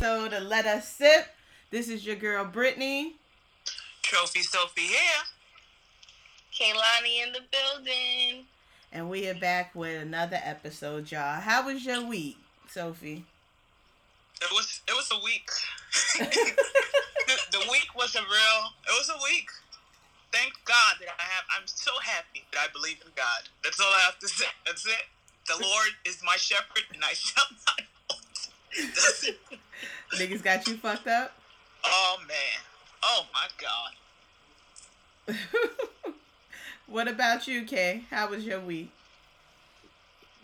with another episode of Let Us Sip. This is your girl Brittany. Trophy Sophie here. Kaylani in the building. And we are back with another episode, y'all. How was your week, Sophie? It was it was a week. the, the week was a real it was a week. Thank God that I have I'm so happy that I believe in God. That's all I have to say. That's it. The Lord is my shepherd and I shall not want. That's it. Niggas got you fucked up? Oh man. Oh my God. what about you, Kay? How was your week?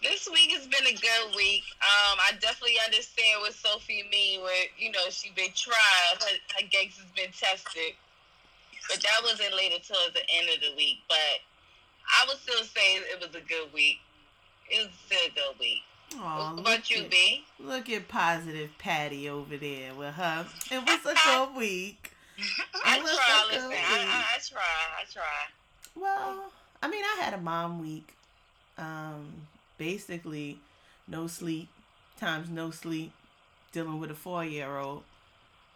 This week has been a good week. Um, I definitely understand what Sophie mean where, you know, she been tried, her, her has been tested. But that wasn't later towards the end of the week. But I would still say it was a good week. It was still a good week. Aw, what about you, at, B? Look at positive Patty over there with her. It was a good week. I try, listen. week. I, I, I try. I try. Well, I mean, I had a mom week. Um, basically, no sleep times no sleep, dealing with a four year old.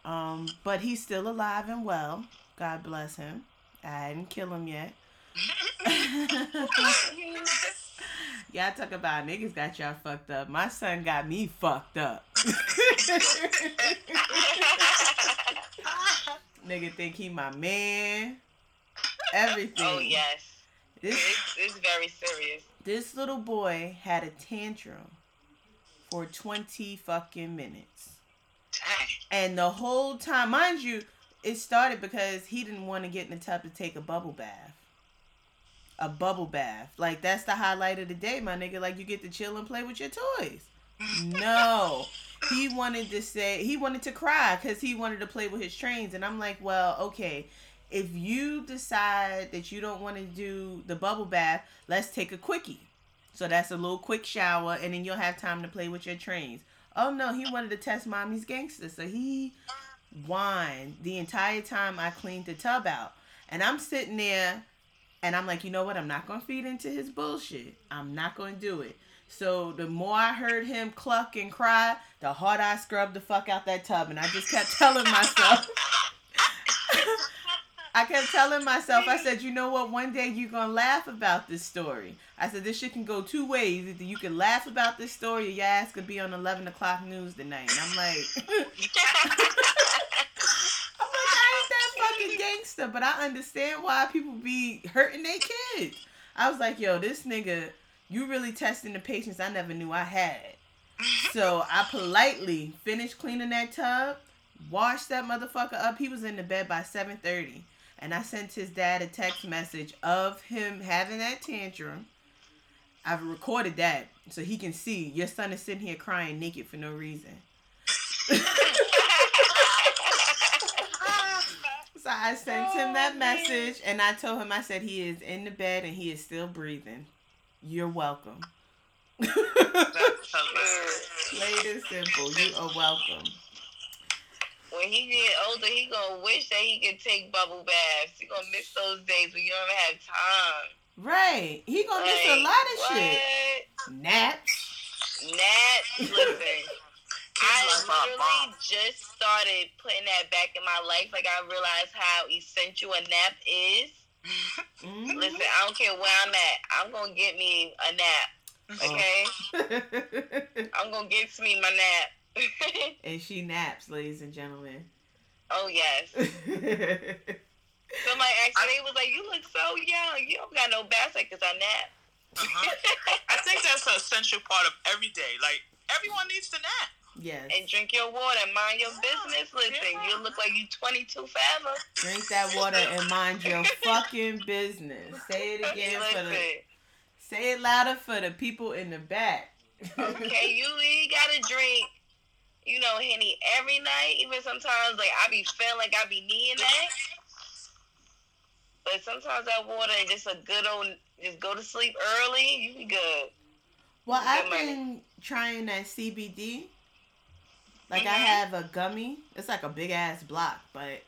Um, but he's still alive and well. God bless him. I didn't kill him yet. y'all talk about niggas got y'all fucked up. My son got me fucked up. Nigga think he my man. Oh, Everything. oh, yes. This it's very serious. this little boy had a tantrum for 20 fucking minutes. Dang. And the whole time, mind you, it started because he didn't want to get in the tub to take a bubble bath. A bubble bath. Like, that's the highlight of the day, my nigga. Like, you get to chill and play with your toys. No. He wanted to say, he wanted to cry because he wanted to play with his trains. And I'm like, well, okay. If you decide that you don't want to do the bubble bath, let's take a quickie. So that's a little quick shower, and then you'll have time to play with your trains. Oh no, he wanted to test mommy's gangster, so he whined the entire time I cleaned the tub out. And I'm sitting there, and I'm like, you know what? I'm not gonna feed into his bullshit. I'm not gonna do it. So the more I heard him cluck and cry, the harder I scrubbed the fuck out that tub, and I just kept telling myself. I kept telling myself, I said, you know what? One day you're gonna laugh about this story. I said this shit can go two ways. Either you can laugh about this story, or your ass could be on eleven o'clock news tonight. And I'm like, I'm like, I ain't that fucking gangster, but I understand why people be hurting their kids. I was like, yo, this nigga, you really testing the patience I never knew I had. So I politely finished cleaning that tub, washed that motherfucker up. He was in the bed by 7:30, and I sent his dad a text message of him having that tantrum. I've recorded that so he can see your son is sitting here crying naked for no reason. So I sent him oh, that Oh, man. message and I told him I said he is in the bed and he is still breathing. You're welcome. That's hilarious. Plain and simple. You are welcome. when he get older, he gonna wish that he could take bubble baths. He gonna miss those days when you don't have time. Right. He gonna miss a lot of what? shit. Naps. Nat, listen. I life are a literally just started putting that back in my life. Like I realized how essential a nap is. Mhm. Listen, I don't care where I'm at. I'm gonna get me a nap. Okay, I'm gonna get me my nap. and she naps, ladies and gentlemen. oh yes. Somebody actually was like, "You look so young. You don't got no bath because I nap." Uh-huh. I think that's an essential part of every day. Like everyone needs to nap. Yes. and drink your water and mind your oh, business. Listen, you look like you 22 forever. Drink that water and mind your fucking business. Say it again for the say it louder for the people in the back. okay, you, you gotta drink, you know, Henny every night. Even sometimes, like, I be feeling like I be needing that. But sometimes that water and just a good old, just go to sleep early, you be good. Well, Good I've been trying that CBD. Like I Mhm. have a gummy. It's like a big ass block, but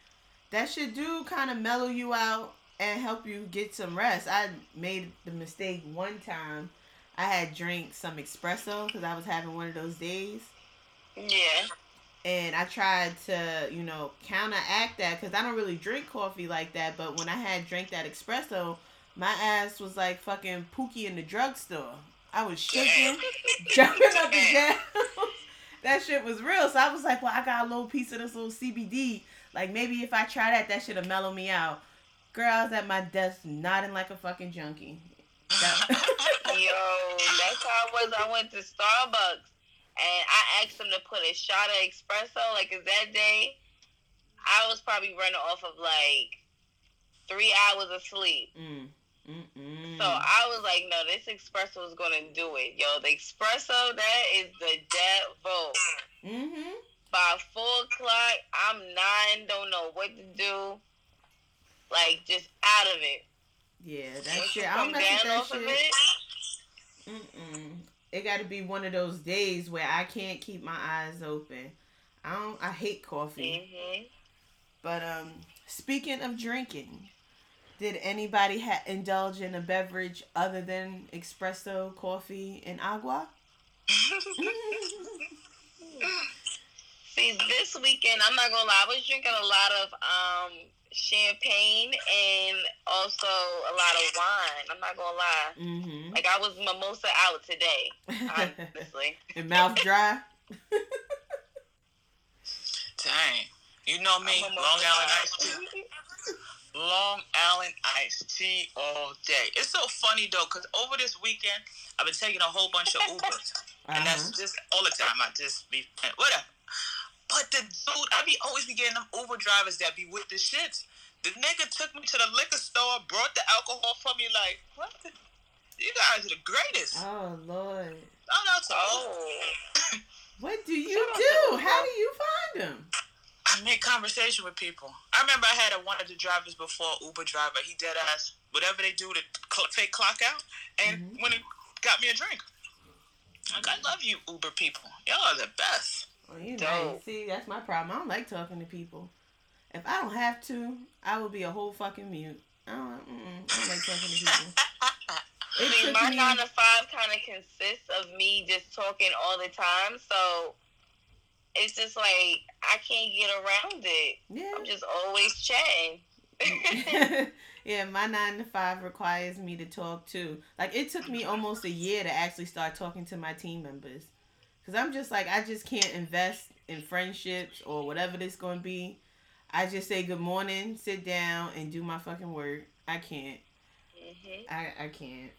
that should do kind of mellow you out and help you get some rest. I made the mistake one time. I had drank some espresso because I was having one of those days, Yeah. And I tried to, you know, counteract that because I don't really drink coffee like that. But when I had drank that espresso, my ass was like fucking Pookie in the drugstore. I was shaking, jumping up and down. that shit was real. So I was like, well, I got a little piece of this little CBD. Like maybe if I try that, that should have mellowed me out. Girl, I was at my desk nodding like a fucking junkie. That- Yo, that's how I was. I went to Starbucks and I asked them to put a shot of espresso. Like, 'cause that day, I was probably running off of like three hours of sleep. mm, mm, mm. So I was like, no, this espresso is gonna do it. Yo, the espresso, that is the devil. mm-hmm. By four o'clock, I'm nine, don't know what to do. Like, just out of it. Yeah, that Once shit. I don't come mess with down that off of shit. it, Mm-mm. It got to be one of those days where I can't keep my eyes open. I don't. I hate coffee. hmm But um, speaking of drinking, did anybody ha- indulge in a beverage other than espresso, coffee, and agua? See, this weekend, I'm not gonna lie, I was drinking a lot of um champagne and also a lot of wine. I'm not gonna lie. mm-hmm. Like I was mimosa out today, honestly. and mouth dry. Dang. You know me, Long mimosa Island out. iced tea. Long Island iced tea all day. It's so funny though, cause over this weekend I've been taking a whole bunch of Ubers, and that's Uh-huh. just all the time. I just be whatever. But the dude, I be always be getting them Uber drivers that be with the shits. The nigga took me to the liquor store, brought the alcohol for me. Like what? The, you guys are the greatest. Oh Lord, Shout out to all. Oh. what do you Shout do? How do you find them? I make conversation with people. I remember I had a, one of the drivers before Uber driver. He dead ass whatever they do to cl- fake clock out, and Mhm. when it got me a drink. Like I love you Uber people. Y'all are the best. Well, you know, see, that's my problem. I don't like talking to people. If I don't have to, I will be a whole fucking mute. I don't, I don't like talking to people. I It mean, my me, nine to five kind of consists of me just talking all the time, so it's just like I can't get around it. yeah. I'm just always chatting. yeah, my nine to five requires me to talk too. Like it took me almost a year to actually start talking to my team members, cause I'm just like I just can't invest in friendships or whatever this gonna be. I just say good morning, sit down, and do my fucking work. I can't. hmm I I can't.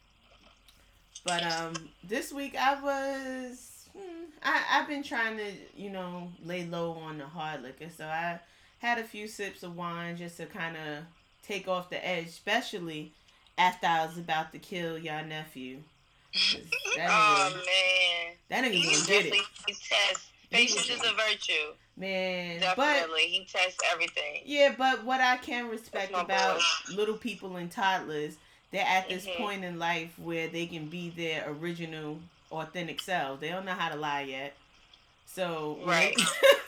But um, this week I was hmm, I I've been trying to you know lay low on the hard liquor, so I had a few sips of wine just to kind of take off the edge, especially after I was about to kill your nephew. That Oh nigga, man, that nigga he gonna get it, he tests. Patience is a virtue. man. But Definitely, he tests everything. Yeah, but what I can respect about boy. little people and toddlers, they're at this Mhm. point in life where they can be their original, authentic selves. They don't know how to lie yet. So Right.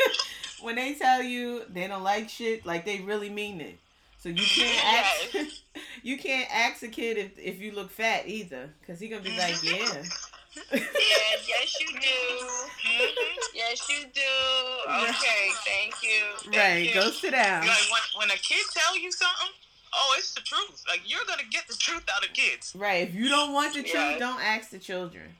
when they tell you they don't like shit, like they really mean it. So you can't ask, Yes. you can't ask a kid if, if you look fat either, cause he gonna be like, yeah. Yeah, yes you do. Mhm. Yes you do. Okay, thank you. Thank right, you. go sit down. Like when when a kid tell you something, oh, it's the truth. Like you're gonna get the truth out of kids. Right, if you don't want the truth, Yes. don't ask the children.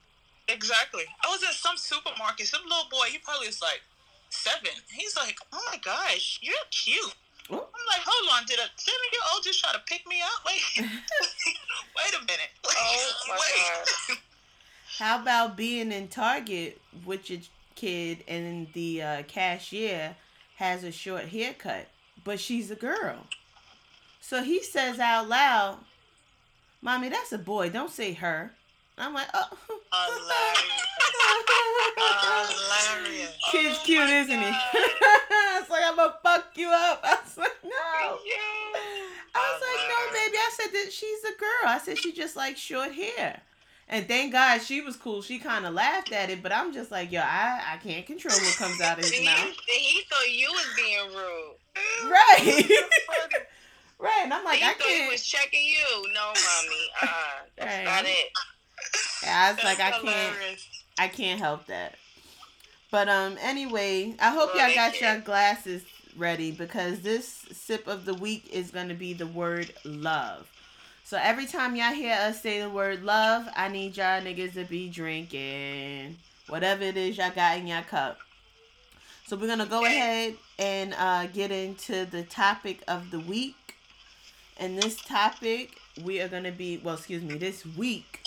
Exactly. I was at some supermarket. Some little boy, he probably was like seven. He's like, "Oh my gosh, you're cute." Oh. I'm like, "Hold on, did a seven-year-old just try to pick me out? Wait, wait a minute. Oh my Wait. How about being in Target with your kid and the uh, cashier has a short haircut, but she's a girl? So he says out loud, Mommy, that's a boy. Don't say her. I'm like, oh. Hilarious. Kid's Oh cute, isn't he? God. it's like, I'm going to fuck you up. I was like, no. I was like, no, baby. I said that she's a girl. I said she just likes short hair. And thank God she was cool. She kind of laughed at it, but I'm just like, yo, I, I can't control what comes out of his mouth. he thought you was being rude. Right. right. And I'm like, he I thought he can't. was checking you. No, mommy. Uh, that's Right. not it. I was like, I can't. I can't help that. But um, anyway, I hope Well, y'all got your glasses ready because this sip of the week is gonna be the word love. So every time y'all hear us say the word love, I need y'all niggas to be drinking whatever it is y'all got in your cup. So we're gonna go Okay. ahead and uh, get into the topic of the week. And this topic, we are gonna be well, excuse me, this week,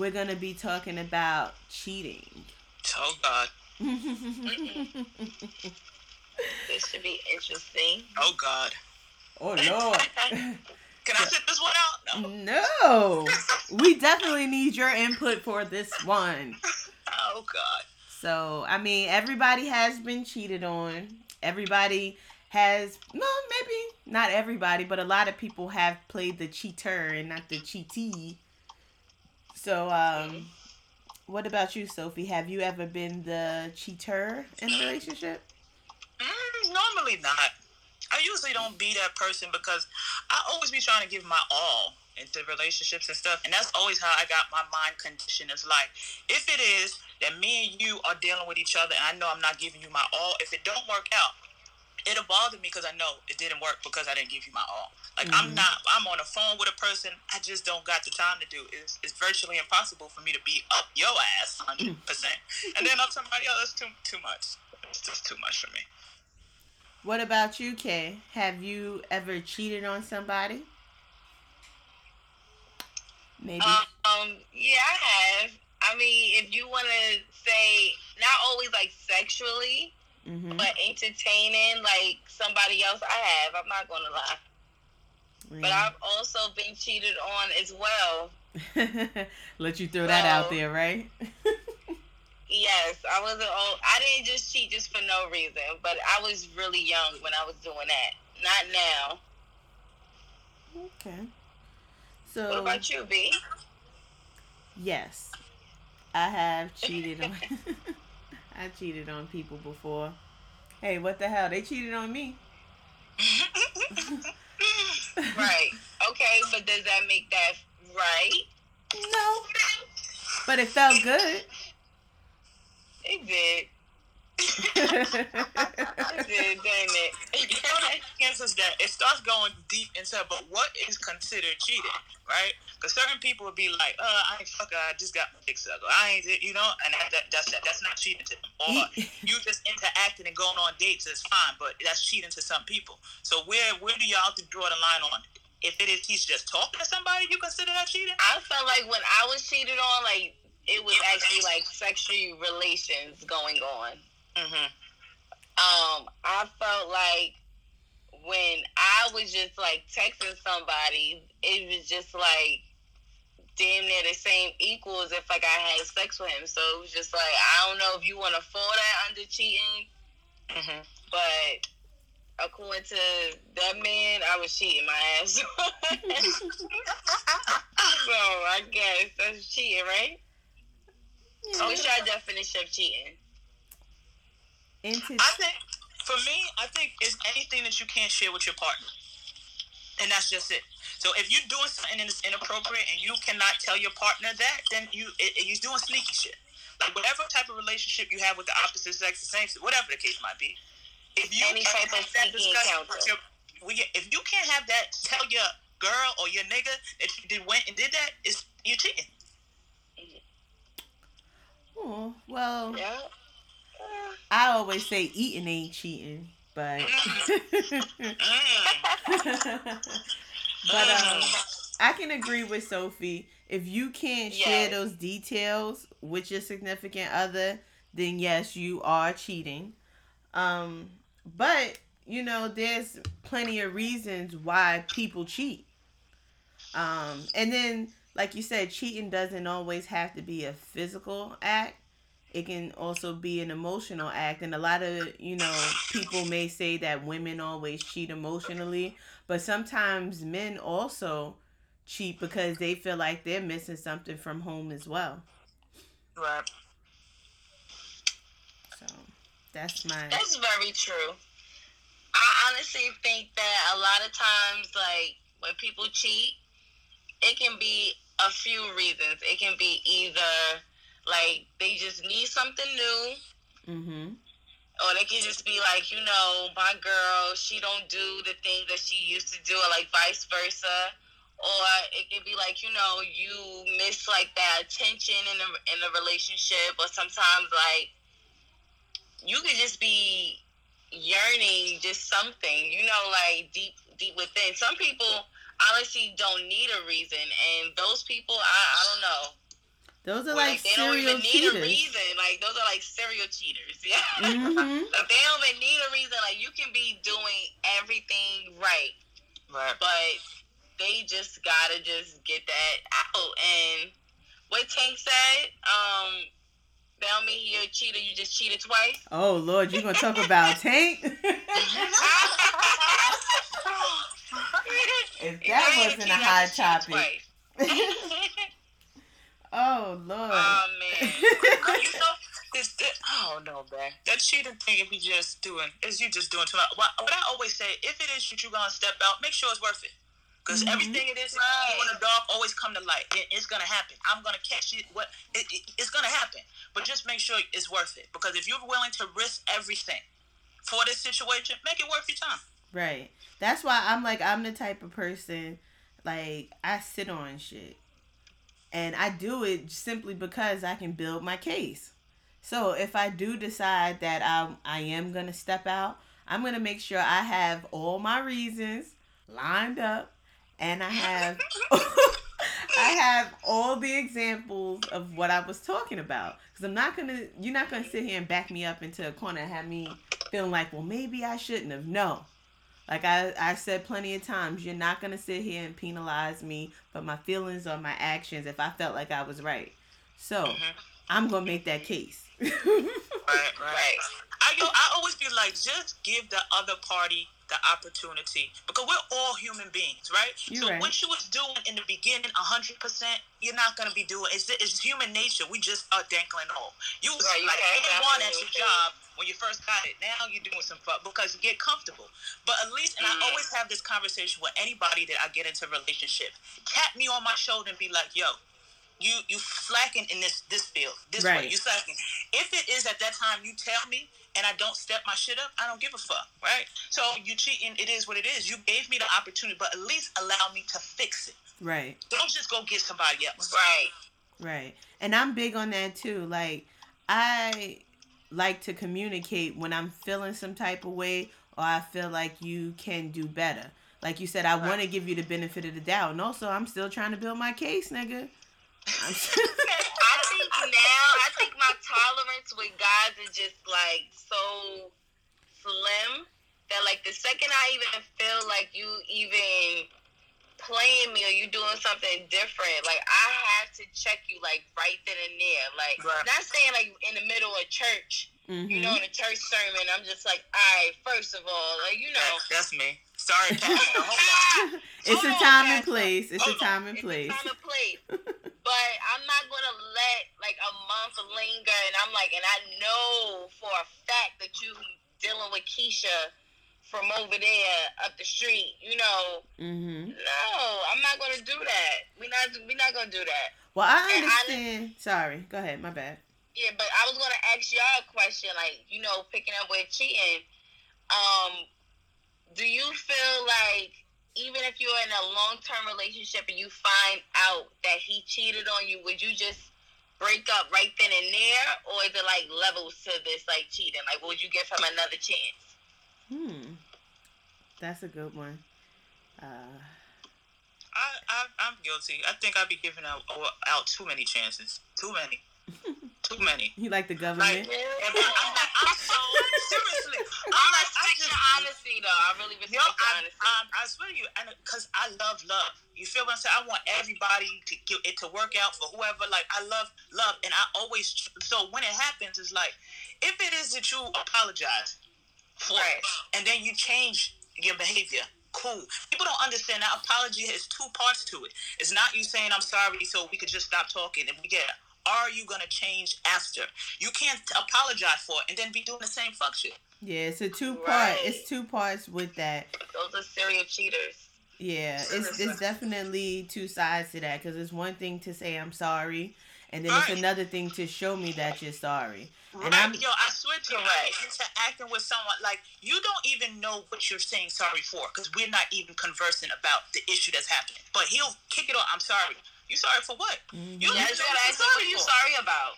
we're gonna be talking about cheating. Oh God. This should be interesting. Oh God. oh Lord. Can I sit this one out? No. No. We definitely need your input for this one. Oh God. So, I mean, everybody has been cheated on. Everybody has, no, maybe not everybody, but a lot of people have played the cheater and not the cheatee. So, um, what about you, Sophie? Have you ever been the cheater in a relationship? Mm, normally not. I usually don't be that person because I always be trying to give my all into relationships and stuff, and that's always how I got my mind conditioned. Is like if it is that me and you are dealing with each other, and I know I'm not giving you my all. If it don't work out, it'll bother me because I know it didn't work because I didn't give you my all. Like I'm Mhm. not. I'm on a phone with a person. I just don't got the time to do. It's, it's virtually impossible for me to be up your ass 100 percent, and then up somebody else. That's too too much. It's just too much for me. What about you, Kay? Have you ever cheated on somebody? Maybe. Um, yeah, I have. I mean, if you want to say not always like sexually, hmm but entertaining like somebody else, I have. I'm not gonna lie. But I've also been cheated on as well. Let you throw that out there, right? Yes, I wasn't. old. I didn't just cheat just for no reason, but I was really young when I was doing that. Not now. okay. So What about you, B? yes, I have cheated on. I cheated on people before. Hey, what the hell? They cheated on me. Right. Okay, but does that make that right? No, but it felt good. It did. It it? you know the is that it starts going deep into but what is considered cheating, right? Because certain people would be like, "Uh, I ain't fuck, I just got my dick sucked. I ain't, you know, and that, that, that's that. That's not cheating to them. Or you just interacting and going on dates is fine, but that's cheating to some people. So where where do y'all have to draw the line on? If it is he's just talking to somebody, you consider that cheating? I felt like when I was cheated on, like it was actually like sexual relations going on. Mm-hmm. Um, I felt like when I was just like texting somebody, it was just like damn near the same equal as if like I had sex with him. So it was just like I don't know if you want to fall that under cheating, Mm-hmm. but according to that man, I was cheating my ass. so I guess that's cheating, right? Yeah. What's your definition of cheating? Into I think for me, I think it's anything that you can't share with your partner, and that's just it. So if you're doing something that's inappropriate and you cannot tell your partner that, then you it, it- you're doing sneaky shit. Like whatever type of relationship you have with the opposite sex, the same, sex, whatever the case might be. If you Any can't type of have that sneaky discussion encounter. with your, if you can't have that, tell your girl or your nigga that you did went and did that, it's you're cheating. oh, well, Yeah. I always say eating ain't cheating, but but um, I can agree with Sophie. If you can't share those details with your significant other, then yes, you are cheating. Um, but you know, there's plenty of reasons why people cheat. Um, and then, like you said, cheating doesn't always have to be a physical act. It can also be an emotional act. And a lot of, you know, people may say that women always cheat emotionally, but sometimes men also cheat because they feel like they're missing something from home as well. right. So that's my That's very true. I honestly think that a lot of times, like when people cheat, it can be a few reasons. It can be either like they just need something new, Mm-hmm. Or they can just be like, you know, my girl, she don't do the things that she used to do, or like vice versa. Or it could be like, you know, you miss like that attention in the in the relationship, or sometimes like you could just be yearning just something, you know, like deep deep within. Some people honestly don't need a reason, and those people, I I don't know. Those are Well, like they don't serial even need a cheaters. reason. Like those are like serial cheaters. Yeah. Mhm. like they don't even need a reason. Like you can be doing everything right, Right. but they just gotta just get that out. And what Tank said, um, that don't mean you're a cheater. You just cheated twice. Oh Lord, you gonna talk about Tank? if that ain't wasn't a cheated, hot topic. Twice. oh Lord. oh man. you know, this, this, I don't know, man. That cheating thing, if you just doing, is you just doing too much. What, what I always say, if it is that you're gonna step out, make sure it's worth it. Because Mhm. everything it is, Right. you in the dark, always come to light. It, it's gonna happen. I'm gonna catch it. What? It, it, it's gonna happen. But just make sure it's worth it. Because if you're willing to risk everything for this situation, make it worth your time. Right. That's why I'm like I'm the type of person like I sit on shit. And I do it simply because I can build my case. So if I do decide that I I am going to step out, I'm going to make sure I have all my reasons lined up and I have I have all the examples of what I was talking about cuz I'm not going to you're not going to sit here and back me up into a corner and have me feeling like, well, maybe I shouldn't have. No. Like I, I said plenty of times, you're not gonna sit here and penalize me for my feelings or my actions if I felt like I was right. So Mhm. I'm gonna make that case. Right, Right. I yo, I always be like, just give the other party the opportunity because we're all human beings, right? You're so right. what you was doing in the beginning, hundred percent, you're not gonna be doing. It's it's human nature. We just are dankling off. You was Right, like can't A1 at your job when you first got it. Now you're doing some fuck because you get comfortable. But at least, and I Mhm. always have this conversation with anybody that I get into a relationship. Tap me on my shoulder and be like, yo. You you slacking in this this field this way Right. you slacking. If it is at that time you tell me and I don't step my shit up, I don't give a fuck, right? So you cheating, it is what it is. You gave me the opportunity, but at least allow me to fix it. right, Don't just go get somebody else. Right. right. And I'm big on that too. Like I like to communicate when I'm feeling some type of way or I feel like you can do better. Like you said, I Right. want to give you the benefit of the doubt. And also, I'm still trying to build my case, nigga. I'm think now, I think my tolerance with guys is just like so slim that like the second I even feel like you even playing me or you doing something different, like I have to check you like right then and there. Like Right. not saying like in the middle of church, Mhm. you know, in a church sermon, I'm just like, all right, first of all, like you know. That- that's me. Sorry, Pastor. Hold on. it's a Hold on, time and place. It's a Hold on. time and It's a time and place. but I'm not gonna let like a month linger, and I'm like, and I know for a fact that you dealing with Keisha from over there up the street. You know, Mm-hmm. no, I'm not gonna do that. We not we not gonna do that. Well, I And I- understand. Sorry, go ahead. My bad. Yeah, but I was gonna ask y'all a question, like you know, picking up with cheating. Um, do you feel like even if you're in a long term relationship and you find out that he cheated on you, would you just break up right then and there, or is it like levels to this like cheating? Like, would you give him another chance? Hmm. That's a good one. Uh, I, I, I'm guilty. I think I'd be giving out, out too many chances. Too many. Too many. you like the government? like, I'm though. I really respect Yo, your I, honesty. I, I swear to you, and because I love love. You feel what I'm saying? I want everybody to get it to work out for whoever. Like I love love, and I always. So when it happens, it's like if it is that you apologize for, Right. it, and then you change your behavior. Cool. People don't understand that apology has two parts to it. It's not you saying I'm sorry so we could just stop talking and we get. Are you gonna change after? You can't apologize for it and then be doing the same fuck shit. Yeah, it's a two part. Right. It's two parts with that. Those are serial cheaters. Yeah, it's it's definitely two sides to that because it's one thing to say I'm sorry, and then Right. it's another thing to show me that you're sorry. And Right, I'm yo, I swear to you, Correct. interacting with someone like you don't even know what you're saying sorry for because we're not even conversing about the issue that's happening. But he'll kick it off. I'm sorry. You sorry for what? Mhm. You don't Yeah, even you know gotta what ask you're what sorry you sorry about?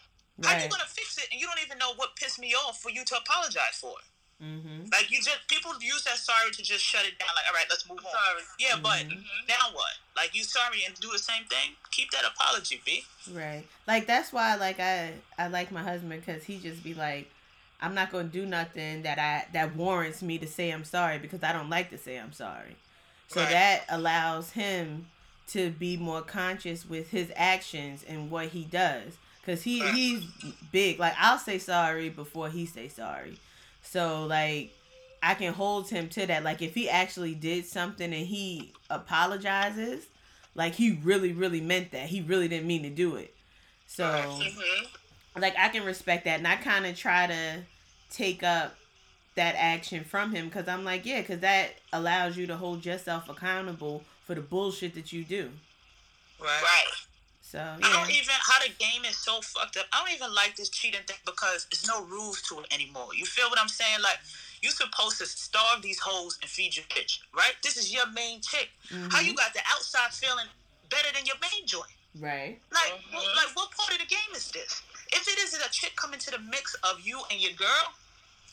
How you gonna fix it and you don't even know what pissed me off for you to apologize for? Mm-hmm. Like you just people use that sorry to just shut it down. Like, all right, let's move on. Sorry. Yeah, but Mhm. now what? Like you sorry and do the same thing. Keep that apology, B. Right. Like that's why like I I like my husband because he just be like, I'm not gonna do nothing that I that warrants me to say I'm sorry because I don't like to say I'm sorry. So Right. that allows him to be more conscious with his actions and what he does because he he's big. Like I'll say sorry before he say sorry. So like I can hold him to that. Like if he actually did something and he apologizes, like he really really meant that. He really didn't mean to do it. So hmm like I can respect that and I kind of try to take up that action from him cuz I'm like, yeah, cuz that allows you to hold yourself accountable for the bullshit that you do. Right. So, I yeah. don't even how the game is so fucked up. I don't even like this cheating thing because there's no rules to it anymore. You feel what I'm saying? Like you supposed to starve these hoes and feed your bitch, right? This is your main chick. How you Mhm. got the outside feeling better than your main joint? Right. Like, Mhm. what, like what part of the game is this? If it is is a chick coming to the mix of you and your girl,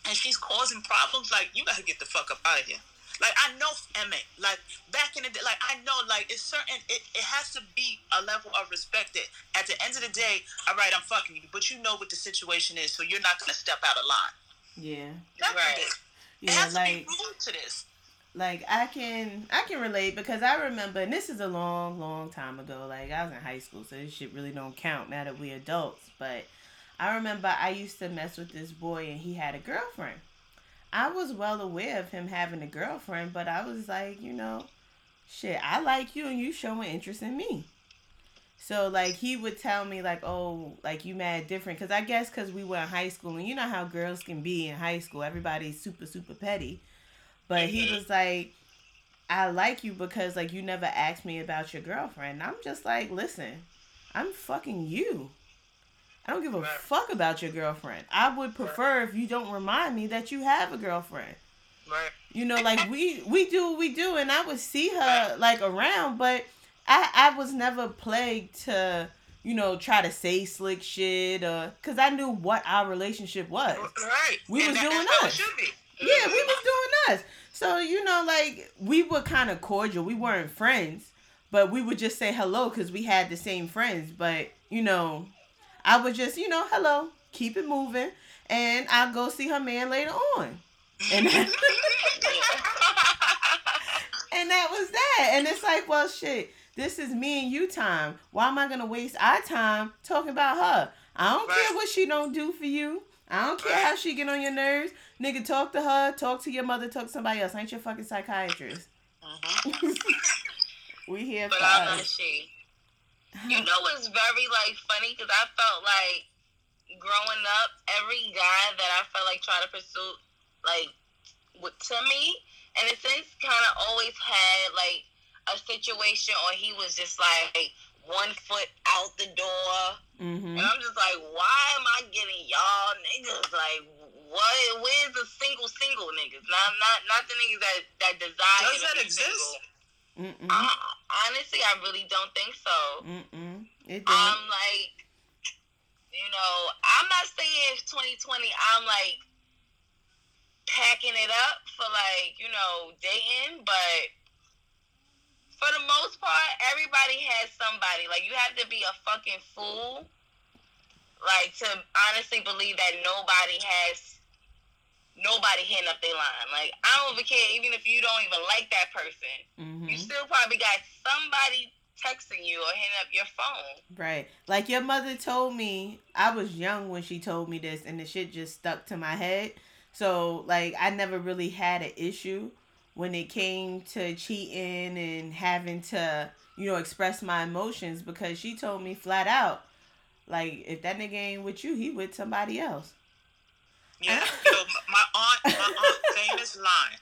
and she's causing problems, like you gotta get the fuck up out of here. Like I know Ma, like back in the day, like I know, like it's certain. It, it has to be a level of respect. That at the end of the day, all right, I'm fucking you, but you know what the situation is, so you're not gonna step out of line. Yeah. That's Right. it. It Yeah, has to like be rule to this. like I can I can relate because I remember and this is a long long time ago like I was in high school so this shit really don't count now that we adults but I remember I used to mess with this boy and he had a girlfriend. I was well aware of him having a girlfriend but I was like you know shit I like you and you showing interest in me. So like he would tell me like oh like you mad different because I guess because we were in high school and you know how girls can be in high school everybody's super super petty. But he Mhm. was like, I like you because like you never asked me about your girlfriend. I'm just like, listen, I'm fucking you. I don't give a Right. fuck about your girlfriend. I would prefer if you don't remind me that you have a girlfriend. Right. You know, like we we do what we do, and I would see her like around, but I I was never plagued to you know try to say slick shit or because I knew what our relationship was. Right. We And was that- doing us. Yeah, we was doing us. So you know, like we were kind of cordial. We weren't friends, but we would just say hello because we had the same friends. But you know, I would just you know hello, keep it moving, and I'll go see her man later on, and and that was that. And it's like, well, shit. This is me and you time. Why am I gonna waste our time talking about her? I don't Right. care what she don't do for you. I don't care Right. how she get on your nerves. Nigga, talk to her, talk to your mother, talk to somebody else. I ain't your fucking psychiatrist. Mhm. we here But for I'm not us. she. You know it's very like funny because I felt like growing up, every guy that I felt like tried to pursue, like with to me, and it since kind of always had like a situation or he was just like one foot out the door, Mm-hmm. and I'm just like, why am I getting y'all niggas like? What? Where's the single single niggas? Not not not the niggas that that desire. Does that exist? single. Mm-mm. Uh, honestly, I really don't think so. Mm-mm. It don't. I'm like, you know, I'm not saying 2020. I'm like packing it up for like you know dating, but for the most part, everybody has somebody. Like you have to be a fucking fool, like to honestly believe that nobody has nobody hitting up their line. Like I don't even care, even if you don't even like that person, mm-hmm. you still probably got somebody texting you or hitting up your phone. Right. Like your mother told me, I was young when she told me this, and the shit just stuck to my head. So, like, I never really had an issue when it came to cheating and having to, you know, express my emotions because she told me flat out, like, if that nigga ain't with you, he with somebody else. Yeah, yo, my aunt, my aunt famous line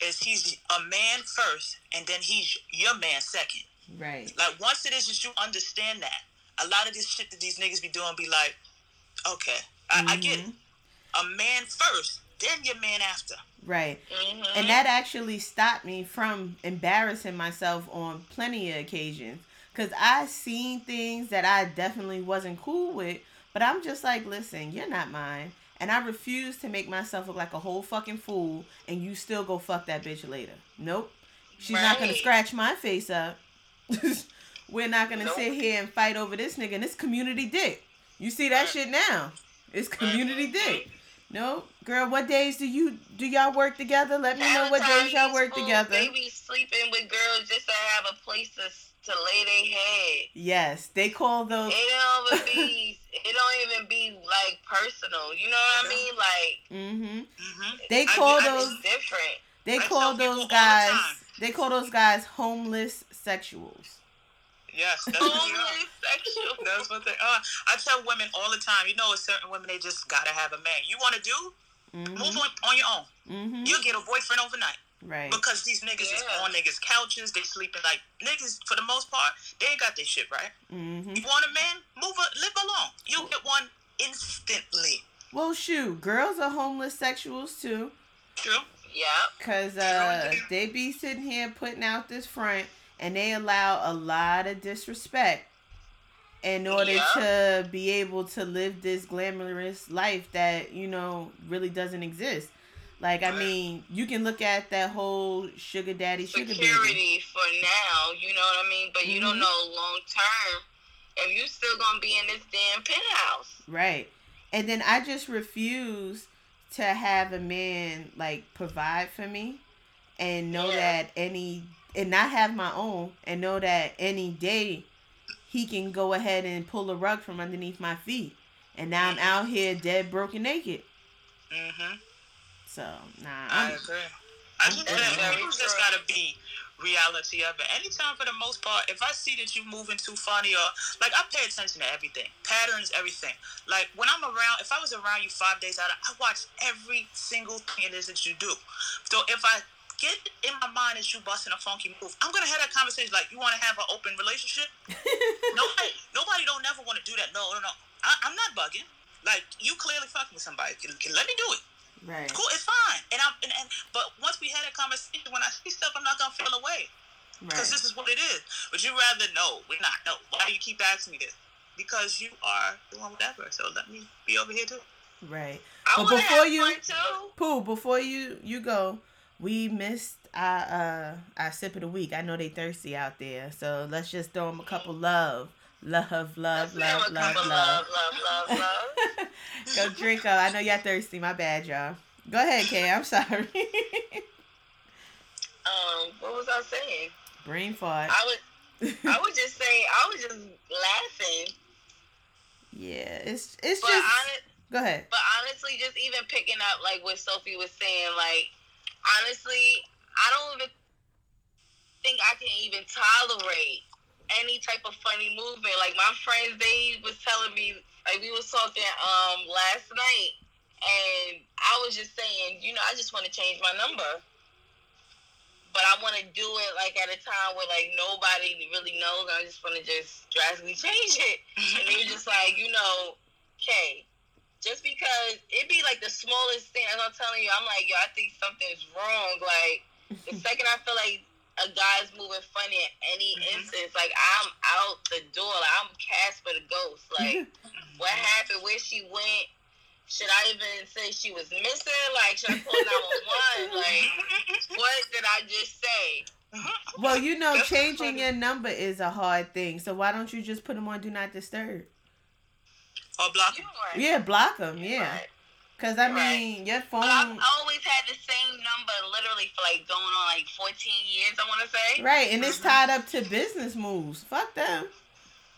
is he's a man first, and then he's your man second. Right. Like once it is that you understand that, a lot of this shit that these niggas be doing be like, okay, I, I get it. Mm-hmm. A man first, then your man after. Right. Mhm. And that actually stopped me from embarrassing myself on plenty of occasions. Because I seen things that I definitely wasn't cool with. But I'm just like, listen, you're not mine. And I refuse to make myself look like a whole fucking fool. And you still go fuck that bitch later. Nope. She's not going to scratch my face up. We're not going to Nope. sit here and fight over this nigga. And this community dick. You see that Right. shit now. It's community dick. No, girl. What days do you do y'all work together? Let me know what days y'all work together. They be sleeping with girls just to have a place to to lay their head. Yes, they call those. It don't even be. it don't even be like personal. You know what I mean? Like hmm Mm-hmm. They call I- those. it's different. They I call tell people all those guys. time. They call those guys homeless sexuals. Yes, that's what they are. Homeless sexual. That's what they are. I tell women all the time, you know, with certain women, they just gotta have a man. You want to do? Move hmm on on your own. hmm You'll get a boyfriend overnight Right. because these niggas is Yeah. on niggas' couches. They sleeping like niggas for the most part. They ain't got their shit right. hmm You want a man? Move, a, live alone. You'll get one instantly. Well, shoot, girls are homeless sexuals too, True. Yep. cause uh, True. they be sitting here putting out this front, and they allow a lot of disrespect in order Yeah. to be able to live this glamorous life that you know really doesn't exist. Like I mean, you can look at that whole sugar daddy, sugar baby. Security for now. You know what I mean? But you Mhm. don't know long term if you still gonna be in this damn penthouse. Right. And then I just refuse to have a man like provide for me and know Yeah. that any and not have my own and know that any day he can go ahead and pull a rug from underneath my feet. And now I'm out here dead broken naked. Mm-hmm. So nah I I'm, agree. I just I'm think very just gotta be reality of it. Anytime for the most part, if I see that you moving too funny or like I pay attention to everything. Patterns, everything. Like when I'm around if I was around you five days out, I watch every single thing it is that you do. So if I get in my mind that you busting a funky move, I'm gonna have that conversation like you wanna have an open relationship? nobody nobody don't never wanna do that. No, no, no. I, I'm not bugging. Like you clearly fucking with somebody. Can, can let me do it. Right. Cool, it's fine. And I'm and, and but once we had a conversation, when I see stuff, I'm not gonna feel away because Right. this is what it is. But you rather no, we're not. No, why do you keep asking me this? Because you are doing whatever. So let me be over here too. Right. I But before you- too. Pooh, before you you go, we missed our uh our sip of the week. I know they thirsty out there, so let's just throw them a couple love, love, love, love, love, love. love, love, love, love. go drink up. I know y'all thirsty. My bad, y'all. Go ahead, Kay. I'm sorry. Um, what was I saying? Brain fart. I was I was just saying I was just laughing. yeah, it's it's But just. honest, Go ahead. but honestly, just even picking up like what Sophie was saying, like honestly, I don't even think I can even tolerate any type of funny movement. Like my friends, they was telling me, like we was talking um last night, and I was just saying, you know, I just want to change my number. But I want to do it like at a time where like nobody really knows. I just want to just drastically change it. And they were just like, you know, okay, just because it be like the smallest thing, as I'm telling you, I'm like, yo, I think something's wrong. Like, the second I feel like a guy's moving funny at any Mhm. instance, like, I'm out the door. Like, I'm Casper the ghost. Like, what happened? Where she went? Should I even say she was missing? Like, should I call 911? Like, what did I just say? well, you know, That's changing funny. your number is a hard thing. So why don't you just put them on Do Not Disturb? or block. You right. Yeah, block them. You Yeah, right. Because I Right. mean, your But I've always had the same number literally for like going on like 14 years, I want to say. Right, and it's Mhm. tied up to business moves. Fuck them.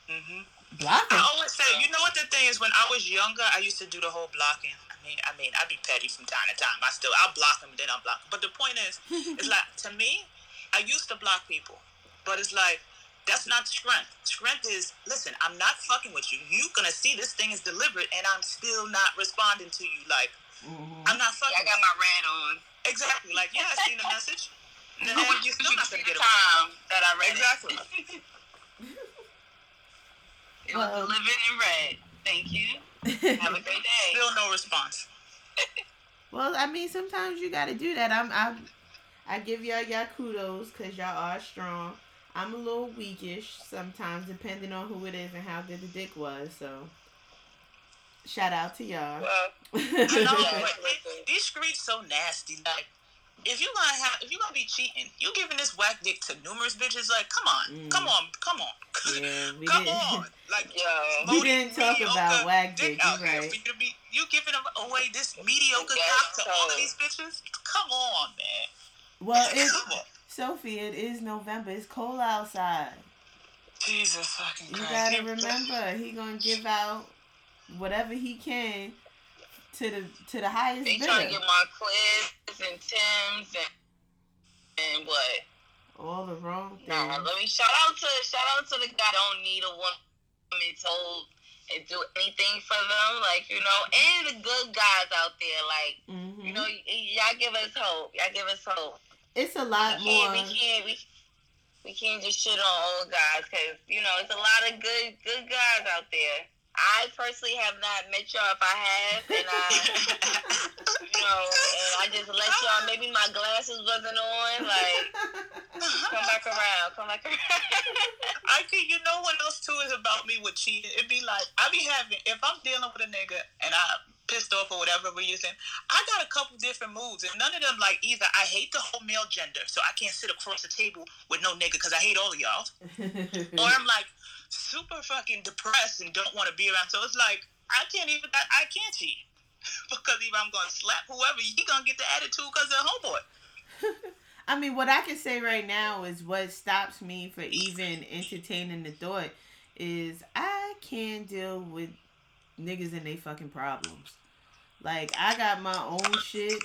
Mm-hmm. Block I them. always say, you know what the thing is? When I was younger, I used to do the whole blocking. I mean, I mean, I'd be petty from time to time. I still, I'll block them, then I'll block. 'em. But the point is, it's like to me, I used to block people, but it's like that's not strength. Strength is listen. I'm not fucking with you. You gonna see this thing is deliberate, and I'm still not responding to you. Like Mhm. I'm not fucking. Yeah, I got my red on. exactly. Like yeah, I seen the message. And then you still not gonna get it. time that I read Exactly. it. It was Well- living in red. Thank you. Have a great day. Still no response. well, I mean, sometimes you got to do that. I'm, I'm, I give y'all y'all kudos because y'all are strong. I'm a little weakish sometimes, depending on who it is and how good the dick was. So, shout out to y'all. Well, I know, but they- these streets so nasty. Like, if you gonna have, if you gonna be cheating, you giving this whack dick to numerous bitches. Like, come on, Mm. come on, come on, yeah, we come didn't. on. Like, yo. We didn't talk about whack dick dick, you right. for you to be, you giving away this mediocre Yes, cock to all of these bitches. Come on, man. Well, it, Come on. Sophie, it is November. It's cold outside. Jesus fucking Christ. You gotta remember, he gonna give out whatever he can to the to the highest They bidder. trying to get my Clips and Tim's and and what? All the wrong things. Nah, let me shout out to shout out to the guy. Don't need a woman told and do anything for them, like you know, and the good guys out there, like hmm you know, y- y'all give us hope. Y'all give us hope. It's a lot we more. we can't, we, we can't just shit on old guys because you know it's a lot of good, good guys out there. I personally have not met y'all. If I have, and I, you know, and I just let y'all. Maybe my glasses wasn't on. Like, come back around, come back around. I could, you know what else too is about me with cheating? It'd be like I be having if I'm dealing with a nigga and I pissed off or whatever reason, I got a couple different moves and none of them like either I hate the whole male gender, so I can't sit across the table with no nigga because I hate all of y'all, or I'm like super fucking depressed and don't want to be around. So it's like I can't even I, I can't cheat because if I'm gonna slap whoever, he gonna get the attitude because they're homeboy. I mean, what I can say right now is what stops me for even entertaining the thought is I can't deal with niggas and they fucking problems. Like I got my own shit.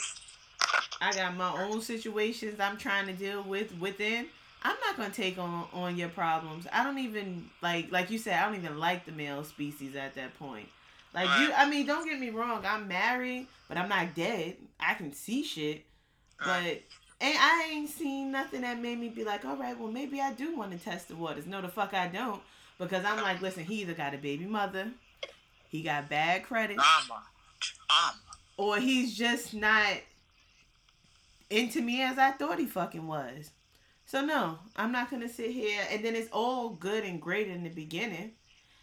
I got my own situations I'm trying to deal with within. I'm not gonna take on on your problems. I don't even like like you said. I don't even like the male species at that point. Like you, I mean, don't get me wrong. I'm married, but I'm not dead. I can see shit, but and I ain't seen nothing that made me be like, all right, well maybe I do want to test the waters. No, the fuck I don't, because I'm like, listen, he either got a baby mother, he got bad credit, Drama, drama. or he's just not into me as I thought he fucking was. So no, I'm not gonna sit here and then it's all good and great in the beginning.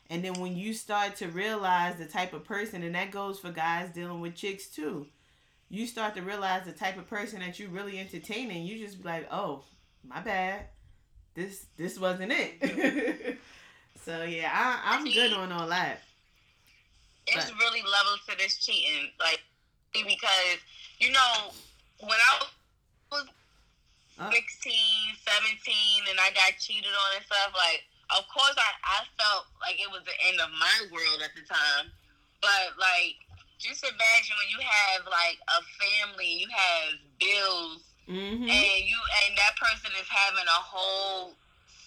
And then when you start to realize the type of person, and that goes for guys dealing with chicks too, you start to realize the type of person that you really entertaining, you just be like, oh, my bad. This this wasn't it. so yeah, I, I'm good on all that. It's But- really levels to this cheating, like because you know when I was Uh. 16, 17, and I got cheated on and stuff, like of course I, I felt like it was the end of my world at the time. But like just imagine when you have like a family, you have bills Mm-hmm. and you and that person is having a whole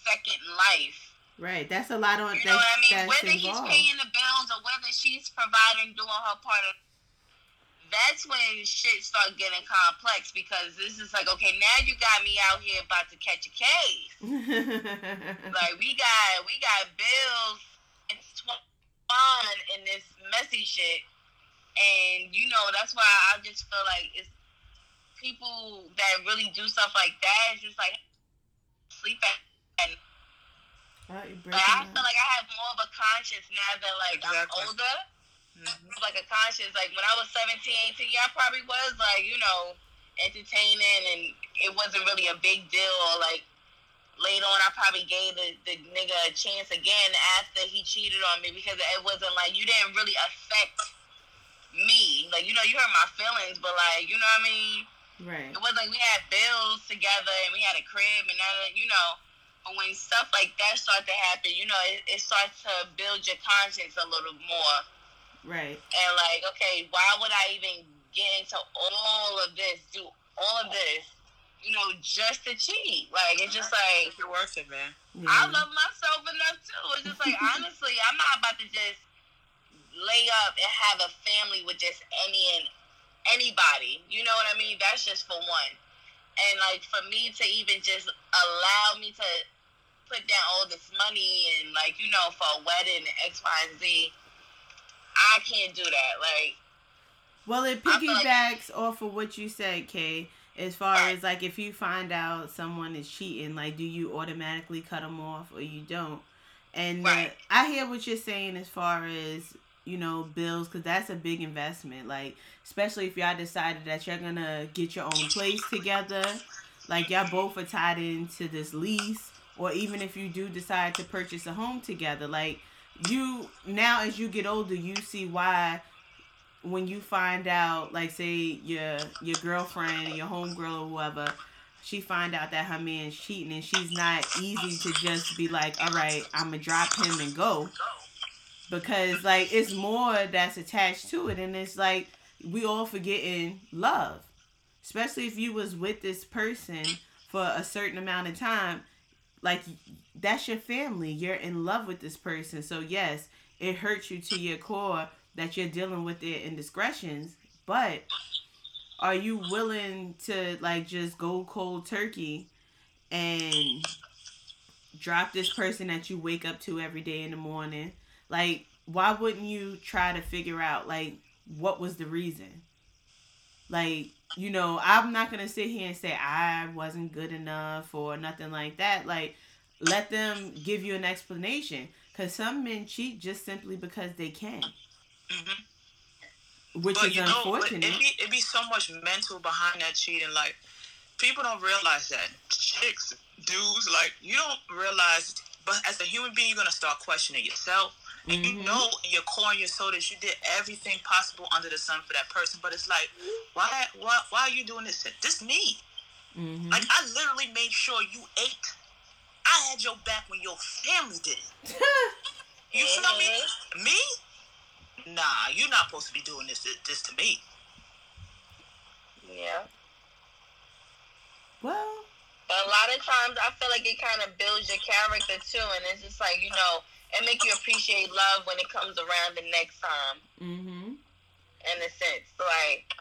second life. Right, that's a lot on You know what I mean? Whether he's paying the bills or whether she's providing, doing her part of that's when shit start getting complex because this is like, okay, now you got me out here about to catch a case. Like we got we got bills and fun in this messy shit. And you know, that's why I just feel like it's people that really do stuff like that is just like sleep at Oh, you're But I feel like I have more of a conscience now that like Exactly. I'm older. Mhm. Like a conscience. Like when I was 17, 18, yeah, I probably was like, you know, entertaining and it wasn't really a big deal. Like later on, I probably gave the, the nigga a chance again after he cheated on me because it wasn't like you didn't really affect me. Like, you know, you hurt my feelings, but like, you know what I mean? right. It wasn't like we had bills together and we had a crib and that, you know. But when stuff like that start to happen, you know, it, it starts to build your conscience a little more. Right. And like, okay, why would I even get into all of this, do all of this, you know, just to cheat? Like, it's just like, It's worth it, man. Yeah. I love myself enough too. It's just like, honestly, I'm not about to just lay up and have a family with just any and anybody. You know what I mean? That's just for one. And like for me to even just allow me to put down all this money and like you know for a wedding and X, Y, and Z. I can't do that. Like, well, it piggybacks like, off of what you said, Kay. As far as like if you find out someone is cheating, like do you automatically cut them off or you don't? And uh, right. uh, I hear what you're saying as far as you know bills because that's a big investment. Like especially if y'all decided that you're gonna get your own place together, like y'all both are tied into this lease, or even if you do decide to purchase a home together, like you now as you get older, you see why when you find out, like say your your girlfriend, your homegirl or whoever, she find out that her man's cheating and she's not easy to just be like, all right, I'm gonna drop him and go. Because like it's more that's attached to it and it's like we all forgetting love. Especially if you was with this person for a certain amount of time. Like that's your family. You're in love with this person. So yes, it hurts you to your core that you're dealing with their indiscretions, but are you willing to like just go cold turkey and drop this person that you wake up to every day in the morning? Like, why wouldn't you try to figure out like what was the reason? Like, you know, I'm not gonna sit here and say I wasn't good enough or nothing like that. Like, let them give you an explanation. Cause some men cheat just simply because they can. Mm-hmm. Which but is you know, unfortunate. It be, it be so much mental behind that cheating. Like people don't realize that chicks, dudes, like you don't realize. But as a human being, you're gonna start questioning yourself. And mm-hmm. you know in your core and your soul that you did everything possible under the sun for that person. But it's like, why why why are you doing this? This me. Mm-hmm. Like I literally made sure you ate. I had your back when your family did it. you feel me? Mm-hmm. Me? nah, you're not supposed to be doing this this to me. Yeah. Well. But a lot of times, I feel like it kind of builds your character too, and it's just like you know, it make you appreciate love when it comes around the next time. Mhm. In a sense, like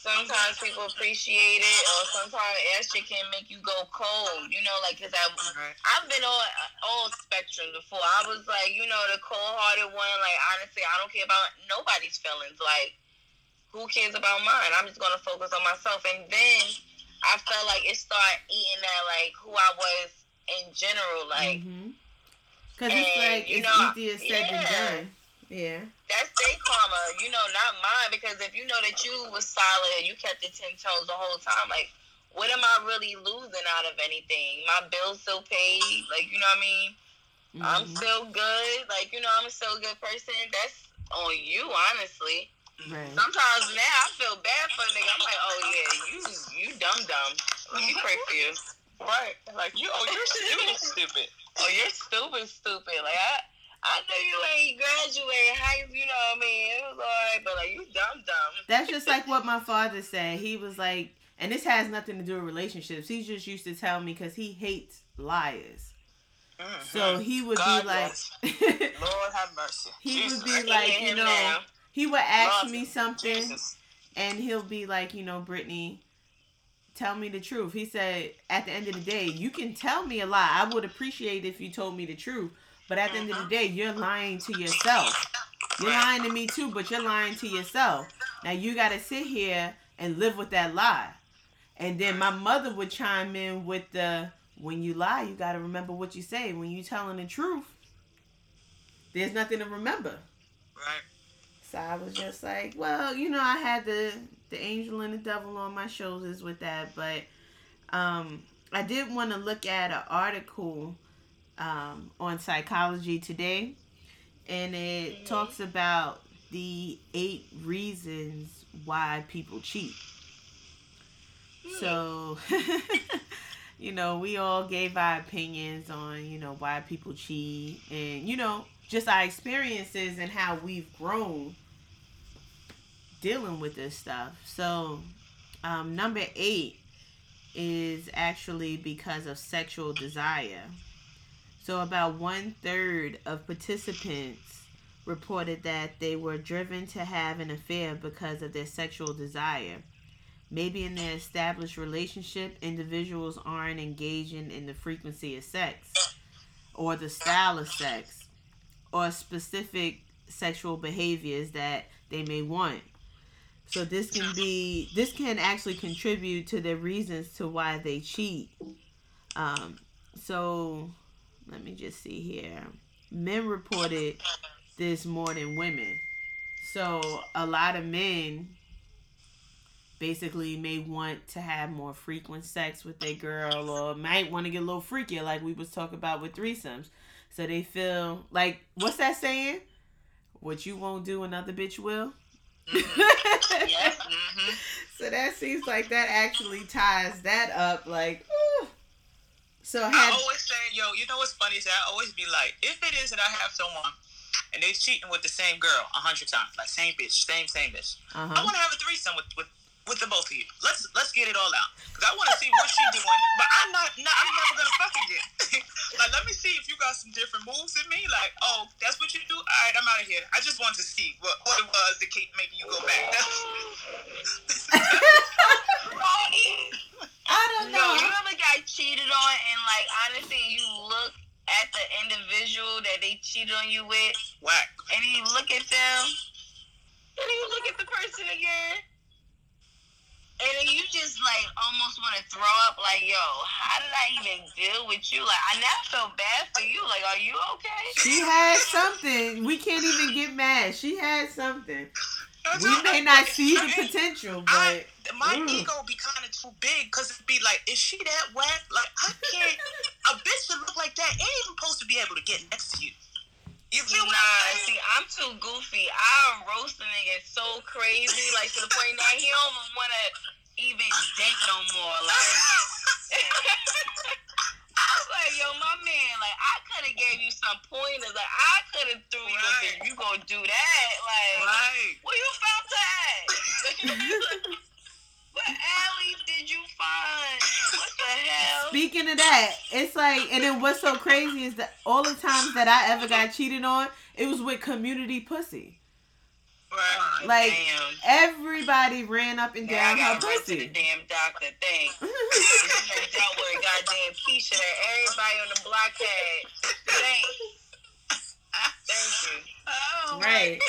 sometimes people appreciate it, or sometimes extra can make you go cold. You know, like because I've I've been on all spectrum before. I was like, you know, the cold hearted one. Like honestly, I don't care about nobody's feelings. Like who cares about mine? I'm just gonna focus on myself. And then I felt like it started eating at like who I was in general. Like. Because mm-hmm. it's like it's know, easier said yeah. than done. Yeah. That's their karma, you know, not mine. Because if you know that you was solid, you kept it ten toes the whole time. Like, what am I really losing out of anything? My bills still paid. Like, you know what I mean? Mm-hmm. I'm still good. Like, you know, I'm still a good person. That's on you, honestly. Right. Sometimes now I feel bad for a nigga. I'm like, oh yeah, you you dumb dumb. Let me pray for you. Right. Like you oh you're stupid stupid. Oh you're stupid stupid. Like I I know you ain't graduated high, you know what I mean? It was alright, but like you dumb dumb. That's just like what my father said. He was like, and this has nothing to do with relationships. He just used to tell me because he hates liars. Mm-hmm. So he would God be like, Lord have mercy. He Jesus. would be like, you know, now. he would ask Lord me something, Jesus. and he'll be like, you know, Brittany, tell me the truth. He said, at the end of the day, you can tell me a lie. I would appreciate if you told me the truth. But at the end of the day, you're lying to yourself. You're lying to me too, but you're lying to yourself. Now you got to sit here and live with that lie. And then my mother would chime in with the when you lie, you got to remember what you say. When you telling the truth, there's nothing to remember. Right. So I was just like, well, you know, I had the the angel and the devil on my shoulders with that, but um, I did want to look at an article um, on Psychology Today, and it talks about the eight reasons why people cheat. Mm. So, you know, we all gave our opinions on, you know, why people cheat and, you know, just our experiences and how we've grown dealing with this stuff. So, um, number eight is actually because of sexual desire. So, about one third of participants reported that they were driven to have an affair because of their sexual desire. Maybe in their established relationship, individuals aren't engaging in the frequency of sex or the style of sex or specific sexual behaviors that they may want. So this can be this can actually contribute to the reasons to why they cheat. Um, so let me just see here. Men reported this more than women. So a lot of men basically may want to have more frequent sex with their girl or might want to get a little freakier like we was talking about with threesomes. So they feel like what's that saying? What you won't do another bitch will? Mm-hmm. Mm-hmm. So that seems like that actually ties that up like ooh. So I have always say, yo, you know what's funny is that I always be like, if it is that I have someone and they cheating with the same girl a hundred times, like same bitch, same same bitch, I uh-huh. want to have a threesome with with with the both of you. Let's let's get it all out because I want to see what she doing, but I'm not, not I'm never gonna fuck again. like, let me see if you got some different moves than me. Like, oh, that's what you do. All right, I'm out of here. I just want to see what what it was that keep making you go back. I don't No, know. you ever got cheated on and like honestly you look at the individual that they cheated on you with Whack. and you look at them and you look at the person again and then you just like almost want to throw up like yo how did i even deal with you like i now feel bad for you like are you okay She had something. We can't even get mad. She had something. That's We may right. not see the I ain't- potential, I, but my Mm. ego be kind of too big because it'd be like, is she that whack? Like, I can't. a bitch that look like that ain't even supposed to be able to get next to you. You feel what Nah, I'm see, I'm too goofy. I roast a nigga so crazy, like to the point that he don't even wanna even date no more. Like, I was like, yo, my man, like I could have gave you some pointers. Like I could have threw you a Right. bit. You gonna do that? Like, right. where you found that? what alley did you find? What the hell? speaking of that, it's like, and then what's so crazy is that all the times that I ever got cheated on, it was with community pussy. Right. Like Damn. everybody ran up and Yeah, I down her gotta the damn doctor. Thanks. I dealt with goddamn Keisha that everybody on the block had. Thanks. Thank you. Oh, my Right.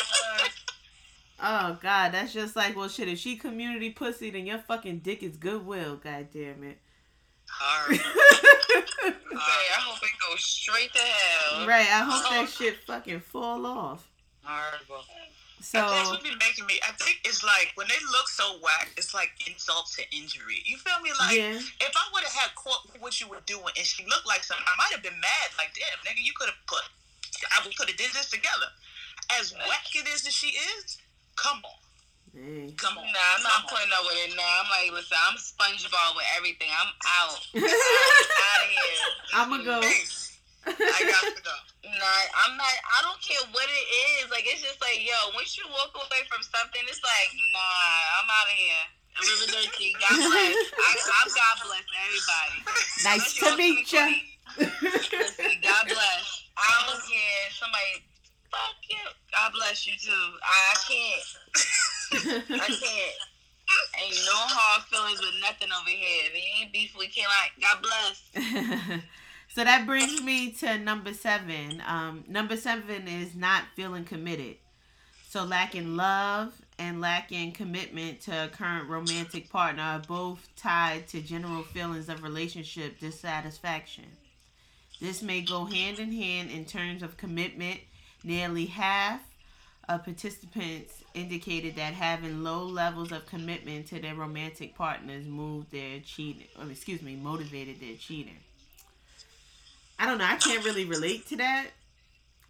Oh God, that's just like, well, shit. If she community pussy, then your fucking dick is goodwill. God damn it. Say, I hope it goes straight to hell. right. I hope that um, shit fucking fall off. Horrible. So That's what be making me. I think it's like when they look so whack, it's like insult to injury. You feel me? Like yeah, if I would have had caught what you were doing and she looked like something, I might have been mad. Like, damn, nigga, you could have put. I could have did this together. As whack it is that she is, come on, Hey. come on. Nah, I'm not come on. putting up with it now. I'm like, listen, I'm SpongeBob with everything. I'm out. I'm out of here. I'ma go. I got to go. Nah, I'm not. I don't care what it is. Like it's just like, yo, once you walk away from something, it's like, nah, I'm out of here. Arrivederci. God bless. I, I'm God bless everybody. Nice Unless to meet you. God bless. I don't care. Somebody, fuck you. God bless you too. I, can't. I can't. Ain't no hard feelings with nothing over here. If it ain't beef, we can't like. God bless. so that brings me to number seven. Um, number seven is not feeling committed. So lacking love and lacking commitment to a current romantic partner are both tied to general feelings of relationship dissatisfaction. This may go hand in hand in terms of commitment. Nearly half of participants indicated that having low levels of commitment to their romantic partners moved their cheating, or excuse me, motivated their cheating. I don't know. I can't really relate to that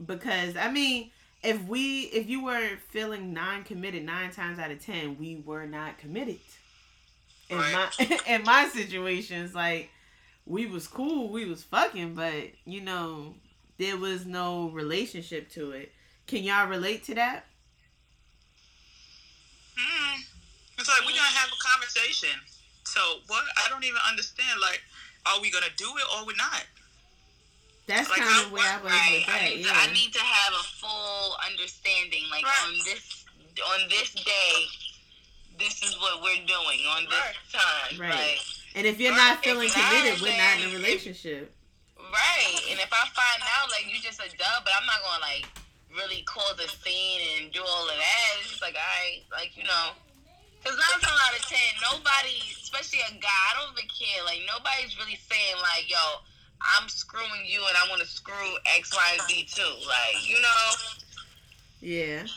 because I mean, if we, if you were feeling non-committed nine times out of ten, we were not committed. In my in my situations, like we was cool, we was fucking, but you know, there was no relationship to it. Can y'all relate to that? Mm. It's like we're gonna have a conversation. So what? I don't even understand. Like, are we gonna do it or we're not? That's Like, kind of where I was Right. with I need, Yeah. to, I need to have a full understanding. Like Right. on this on this day, this is what we're doing on this Right. time. Right. Like, And if you're not feeling committed, we're not in a relationship. Right. And if I find out like you just a dub, but I'm not gonna like really cause a scene and do all of that. It's just like I like you know. Cause nine times out of ten, nobody, especially a guy, I don't even care. Like nobody's really saying like, "Yo, I'm screwing you, and I want to screw X, Y, and Z too." Like you know. Yeah.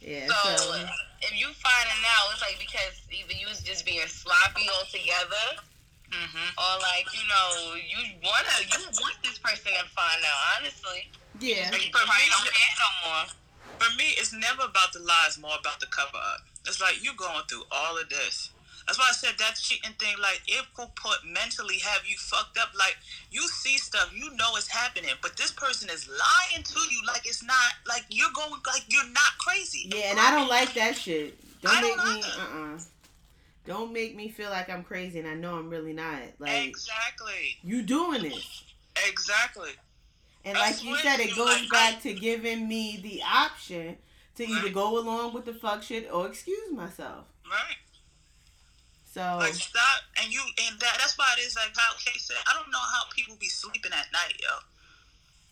Yeah. So, So, if you finding out, it's like because either you was just being sloppy altogether, Mm-hmm. or like you know you wanna you want this person to find out. Honestly. yeah. You probably don't no more. For me, it's never about the lies, more about the cover up. It's like you going through all of this. That's why I said that cheating thing, like it will put mentally have you fucked up. Like you see stuff, you know it's happening, but this person is lying to you like it's not like you're going like you're not crazy. Yeah, and I don't like that shit. Don't I make don't me uh either. uh Don't make me feel like I'm crazy and I know I'm really not. Like exactly, you doing it. exactly. And like you said, it goes like. back to giving me the option to either Right. go along with the fuck shit or excuse myself. Right. So Like stop, and you and that. That's why it is like how Kay said. I don't know how people be sleeping at night, yo.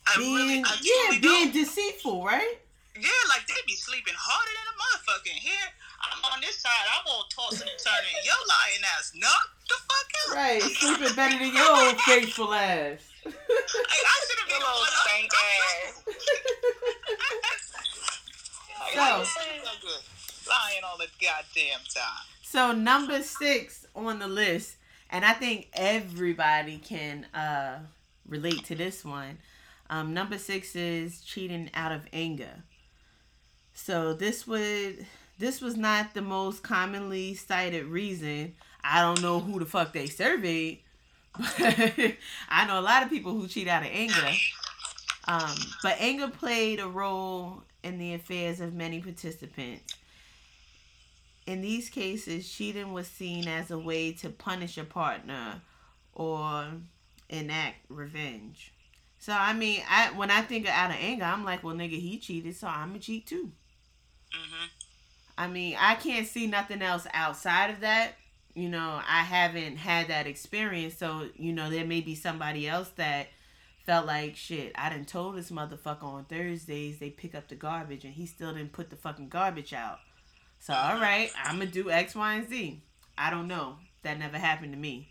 I being really, I yeah, being don't. deceitful, right? Yeah, like they be sleeping harder than a motherfucking here. I'm on this side. I'm all tossing and turning. Your lying ass, knock the fuck out. Right, sleeping better than your old faithful ass. Like, I should have Your been little on up. stank ass. So- so good. Lying all the goddamn time. So number six on the list, and I think everybody can uh, relate to this one. Um, number six is cheating out of anger. So this would this was not the most commonly cited reason. I don't know who the fuck they surveyed, but I know a lot of people who cheat out of anger. Um, but anger played a role in the affairs of many participants. In these cases, cheating was seen as a way to punish a partner or enact revenge. So I mean, I when I think of out of anger, I'm like, well, nigga, he cheated, so I'm gonna cheat too. Mm-hmm. I mean, I can't see nothing else outside of that. You know, I haven't had that experience, so you know, there may be somebody else that felt like shit. I done told this motherfucker on Thursdays they pick up the garbage, and he still didn't put the fucking garbage out. So all right, I'm gonna do X, Y, and Z. I don't know. That never happened to me.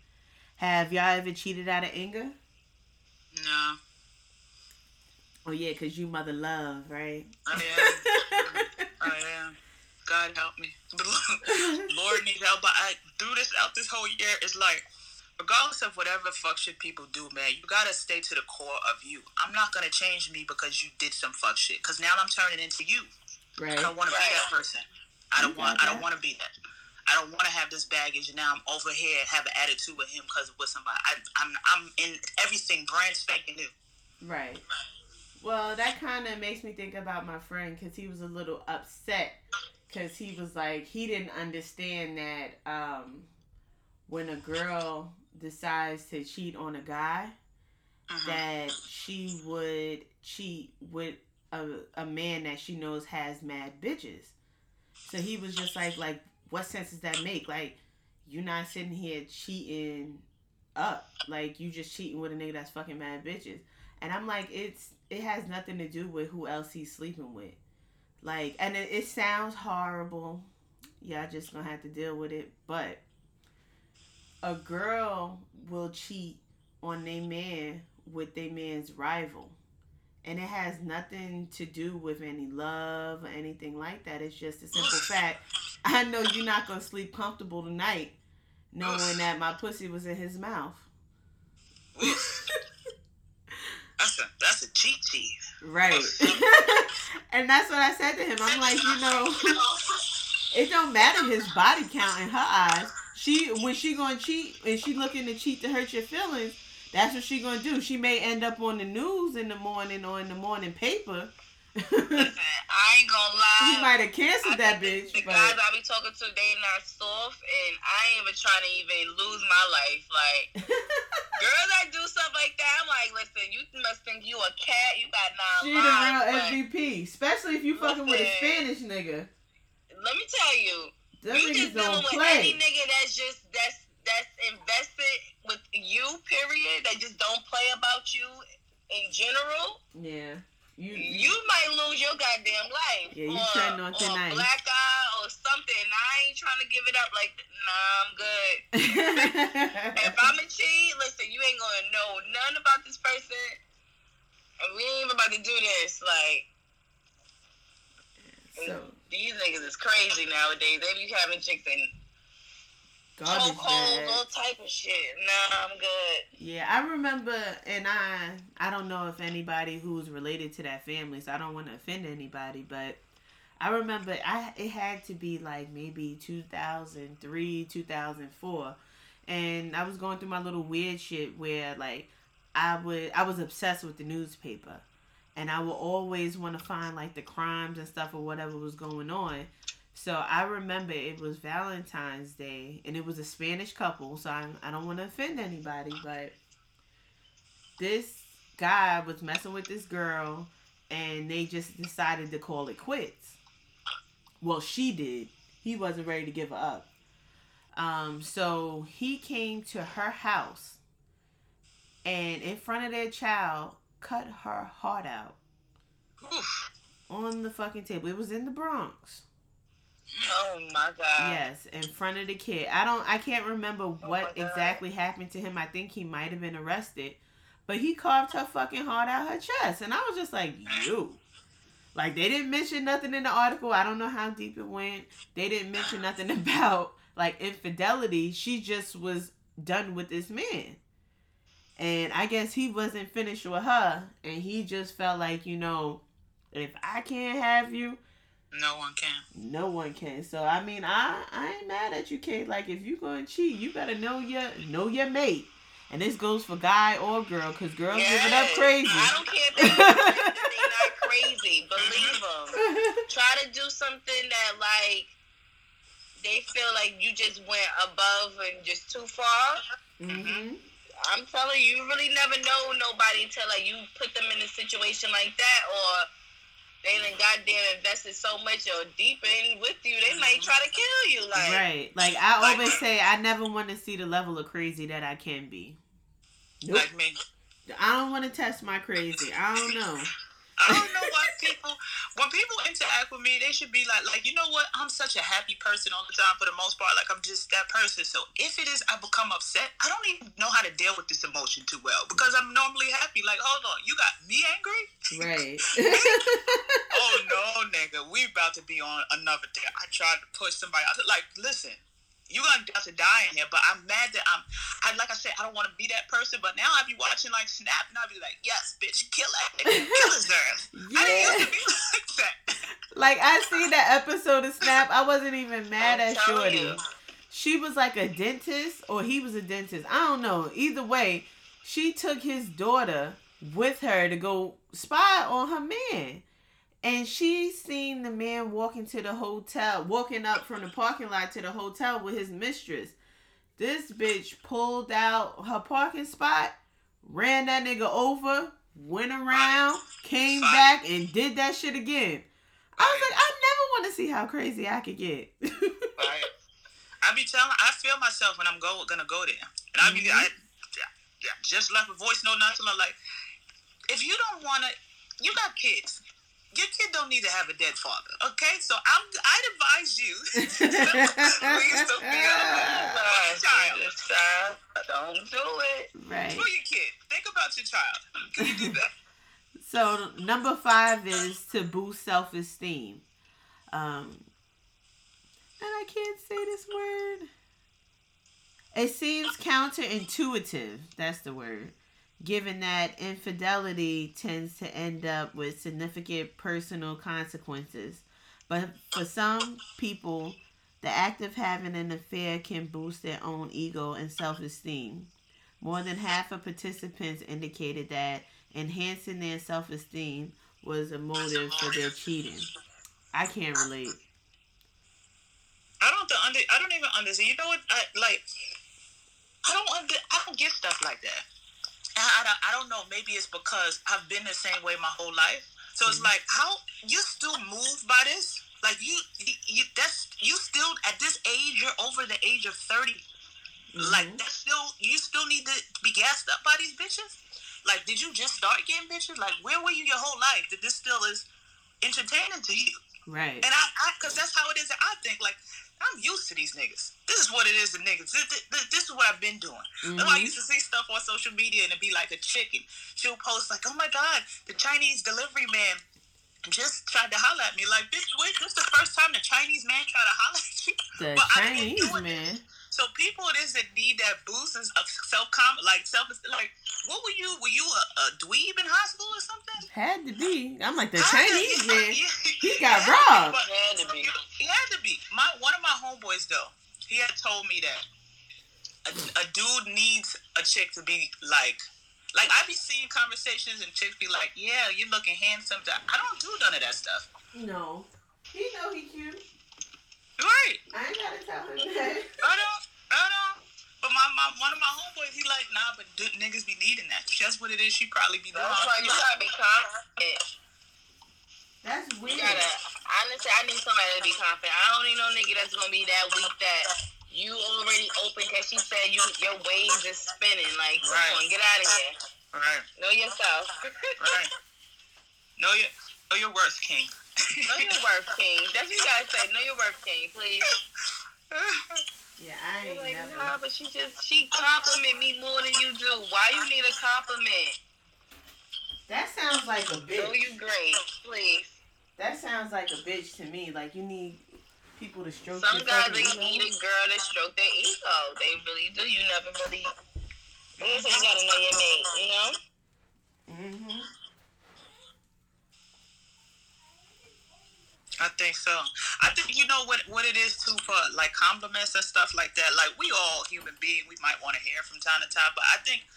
Have y'all ever cheated out of anger? No, Oh yeah, cause you mother love, right? I am. I am. God help me. But Lord needs help. But I through this out this whole year, it's like, regardless of whatever fuck shit people do, man, you gotta stay to the core of you. I'm not gonna change me because you did some fuck shit. Cause now I'm turning into you. right. I don't want to be that person. I don't You want. I don't want to be that. I don't want to have this baggage. And now I'm over here have an attitude with him because of what somebody. I, I'm I'm in everything brand spanking new. Right. Well, that kind of makes me think about my friend because he was a little upset because he was like he didn't understand that um, when a girl decides to cheat on a guy, Mhm. that she would cheat with a, a man that she knows has mad bitches. So he was just like, like, what sense does that make? Like, you're not sitting here cheating up. Like, you just cheating with a nigga that's fucking mad bitches. And I'm like, it's it has nothing to do with who else he's sleeping with. Like, and it, it sounds horrible. Y'all just gonna have to deal with it. But a girl will cheat on their man with their man's rival. And it has nothing to do with any love or anything like that. It's just a simple fact. I know you're not gonna sleep comfortable tonight knowing that my pussy was in his mouth. That's a that's a cheat cheat. Right. and that's what I said to him. I'm like, you know, it don't matter his body count in her eyes. She when she gonna cheat and she looking to cheat to hurt your feelings, that's what she gonna do. She may end up on the news in the morning or in the morning paper. Listen, I ain't gonna lie. he might have I canceled that bitch, The, the guys but I be talking to, they not soft, and I ain't even trying to even lose my life. Like girls that do stuff like that, I'm like, listen, you must think you a cat. You got nine she the real lives. but MVP, especially if you fucking with a Spanish nigga. Let me tell you, Them you just dealing with play. any nigga that's just that's that's invested with you. Period. That just don't play about you in general. Yeah. You, You might lose your goddamn life. Yeah, you or, treading on or thin ice. black eye or something. I ain't trying to give it up. Like, nah, I'm good. if I'm a cheat, listen, you ain't gonna know none about this person, and we ain't even about to do this. Like, so these niggas is crazy nowadays. They be having chicks in garbage chokeholds, bag. all type of shit. Nah, I'm good. Yeah, I remember, and I I don't know if anybody who's related to that family, so I don't want to offend anybody, but I remember I it had to be like maybe two thousand three, two thousand four, and I was going through my little weird shit where like I would I was obsessed with the newspaper, and I would always want to find like the crimes and stuff or whatever was going on. So I remember it was Valentine's Day, and it was a Spanish couple. So I, I don't want to offend anybody, but this guy was messing with this girl, and they just decided to call it quits. Well, she did. He wasn't ready to give her up. Um, so he came to her house, and in front of their child, cut her heart out on the fucking table. It was in the Bronx. Oh my god. Yes, in front of the kid. I don't I can't remember oh what Oh exactly happened to him. I think he might have been arrested. But he carved her fucking heart out her chest. And I was just like, you. Like they didn't mention nothing in the article. I don't know how deep it went. They didn't mention nothing about like infidelity. She just was done with this man. And I guess he wasn't finished with her. And he just felt like, you know, if I can't have you, No one can. no one can. So I mean, I I ain't mad at you, Kate. Like if you gonna cheat, you better know your know your mate. And this goes for guy or girl, cause girls give it up crazy. I don't care if they- they not crazy. Believe them. Try to do something that like they feel like you just went above and just too far. hmm I'm telling you, you really never know nobody until like you put them in a situation like that, or they done goddamn invested so much or deep in with you, they might mm-hmm. try to kill you. Like, Right. Like I Like- always uh, say, I never want to see the level of crazy that I can be. Nope. Like me. I don't want to test my crazy. I don't know. I don't know why people when people interact with me, they should be like like you know what? I'm such a happy person all the time for the most part. Like I'm just that person. So if it is I become upset, I don't even know how to deal with this emotion too well because I'm normally happy. Like hold on, you got me angry? Right. Oh no, nigga, we about to be on another day. I tried to push somebody out. Like listen. You're gonna have to die in here, but I'm mad that I'm. I like I said, I don't want to be that person, but now I be watching like Snap, and I be like, yes, bitch, kill that, kill his ass. I didn't yeah. used to be like that. Like I see that episode of Snap. I wasn't even mad I'm at Shorty. you. she was like a dentist or he was a dentist. I don't know. Either way, she took his daughter with her to go spy on her man. And she seen the man walking to the hotel, walking up from the parking lot to the hotel with his mistress. This bitch pulled out her parking spot, ran that nigga over, went around, came back, and did that shit again. I was like, I never want to see how crazy I could get. Right. I be telling, I feel myself when I'm go gonna go there, and I be, Mhm. I, yeah, just left a voice note not to my like, if you don't wanna, you got kids. Your kid don't need to have a dead father, okay? So I'm, I'd advise you please to be a, a child Just, uh, don't do it. right. for your kid. Think about your child. Can you do that? So number five is to boost self esteem. Um, and I can't say this word. It seems counterintuitive. That's the word. Given that infidelity tends to end up with significant personal consequences. But for some people, the act of having an affair can boost their own ego and self esteem. More than half of participants indicated that enhancing their self esteem was a motive for their cheating. I can't relate. I don't under, I don't even understand. You know what? I like. I don't under, I don't get stuff like that. I, don't, I don't know. Maybe it's because I've been the same way my whole life. So it's like, how you still moved by this? Like you, you, you, that's you still at this age, you're over the age of 30. Mhm. Like that's still you still need to be gassed up by these bitches. Like, did you just start getting bitches? Like, where were you your whole life? That this still is entertaining to you? right. And I, I, cause that's how it is. I think like I'm used to these niggas. This is what it is to niggas. This, this, this is what I've been doing. Mhm. That's I used to see stuff on social media and it'd be like a chicken. She'll post like, "Oh my god, the Chinese delivery man just tried to holler at me." Like, bitch, wait, this the first time the Chinese man tried to holler at you? The But I didn't Chinese do it. Man. So people it is that need that boost of uh, self com like self like what were you? Were you a, a dweeb in high school or something? Had to be. I'm like the I- Chinese yeah, man. yeah. He got Yeah, robbed. but- Had to be. He had to be. My one of my homeboys though, he had told me that a, a dude needs a chick to be like, like I be seeing conversations and chicks be like, yeah, you're looking handsome. I don't do none of that stuff. No. He know he cute. Right? I ain't gotta tell him that. I don't. I don't. But my, my one of my homeboys, he like, nah, but d- niggas be needing that. That's what it is. She probably be doing. That's why you gotta be confident. That's You weird. gotta honestly I need somebody to be confident. I don't need no nigga that's gonna be that weak that you already open because she said you your waves is spinning. Like, come Right. on, get out of here. Right. Know yourself. Right. Know your know your worth, King. Know your worth, King. That's what you gotta say. Know your worth, King, please. Yeah, I ain't Like, never. nah, but she just she compliment me more than you do. Why you need a compliment? That sounds like a Know bitch. you great, please. That sounds like a bitch to me. Like you need people to stroke Some guys they need a girl to stroke their ego. They really do. You never really. You gotta know your mate, you know. Mm-hmm. I think so. I think you know what what it is too for like compliments and stuff like that. Like we all human beings, we might want to hear from time to time, but I think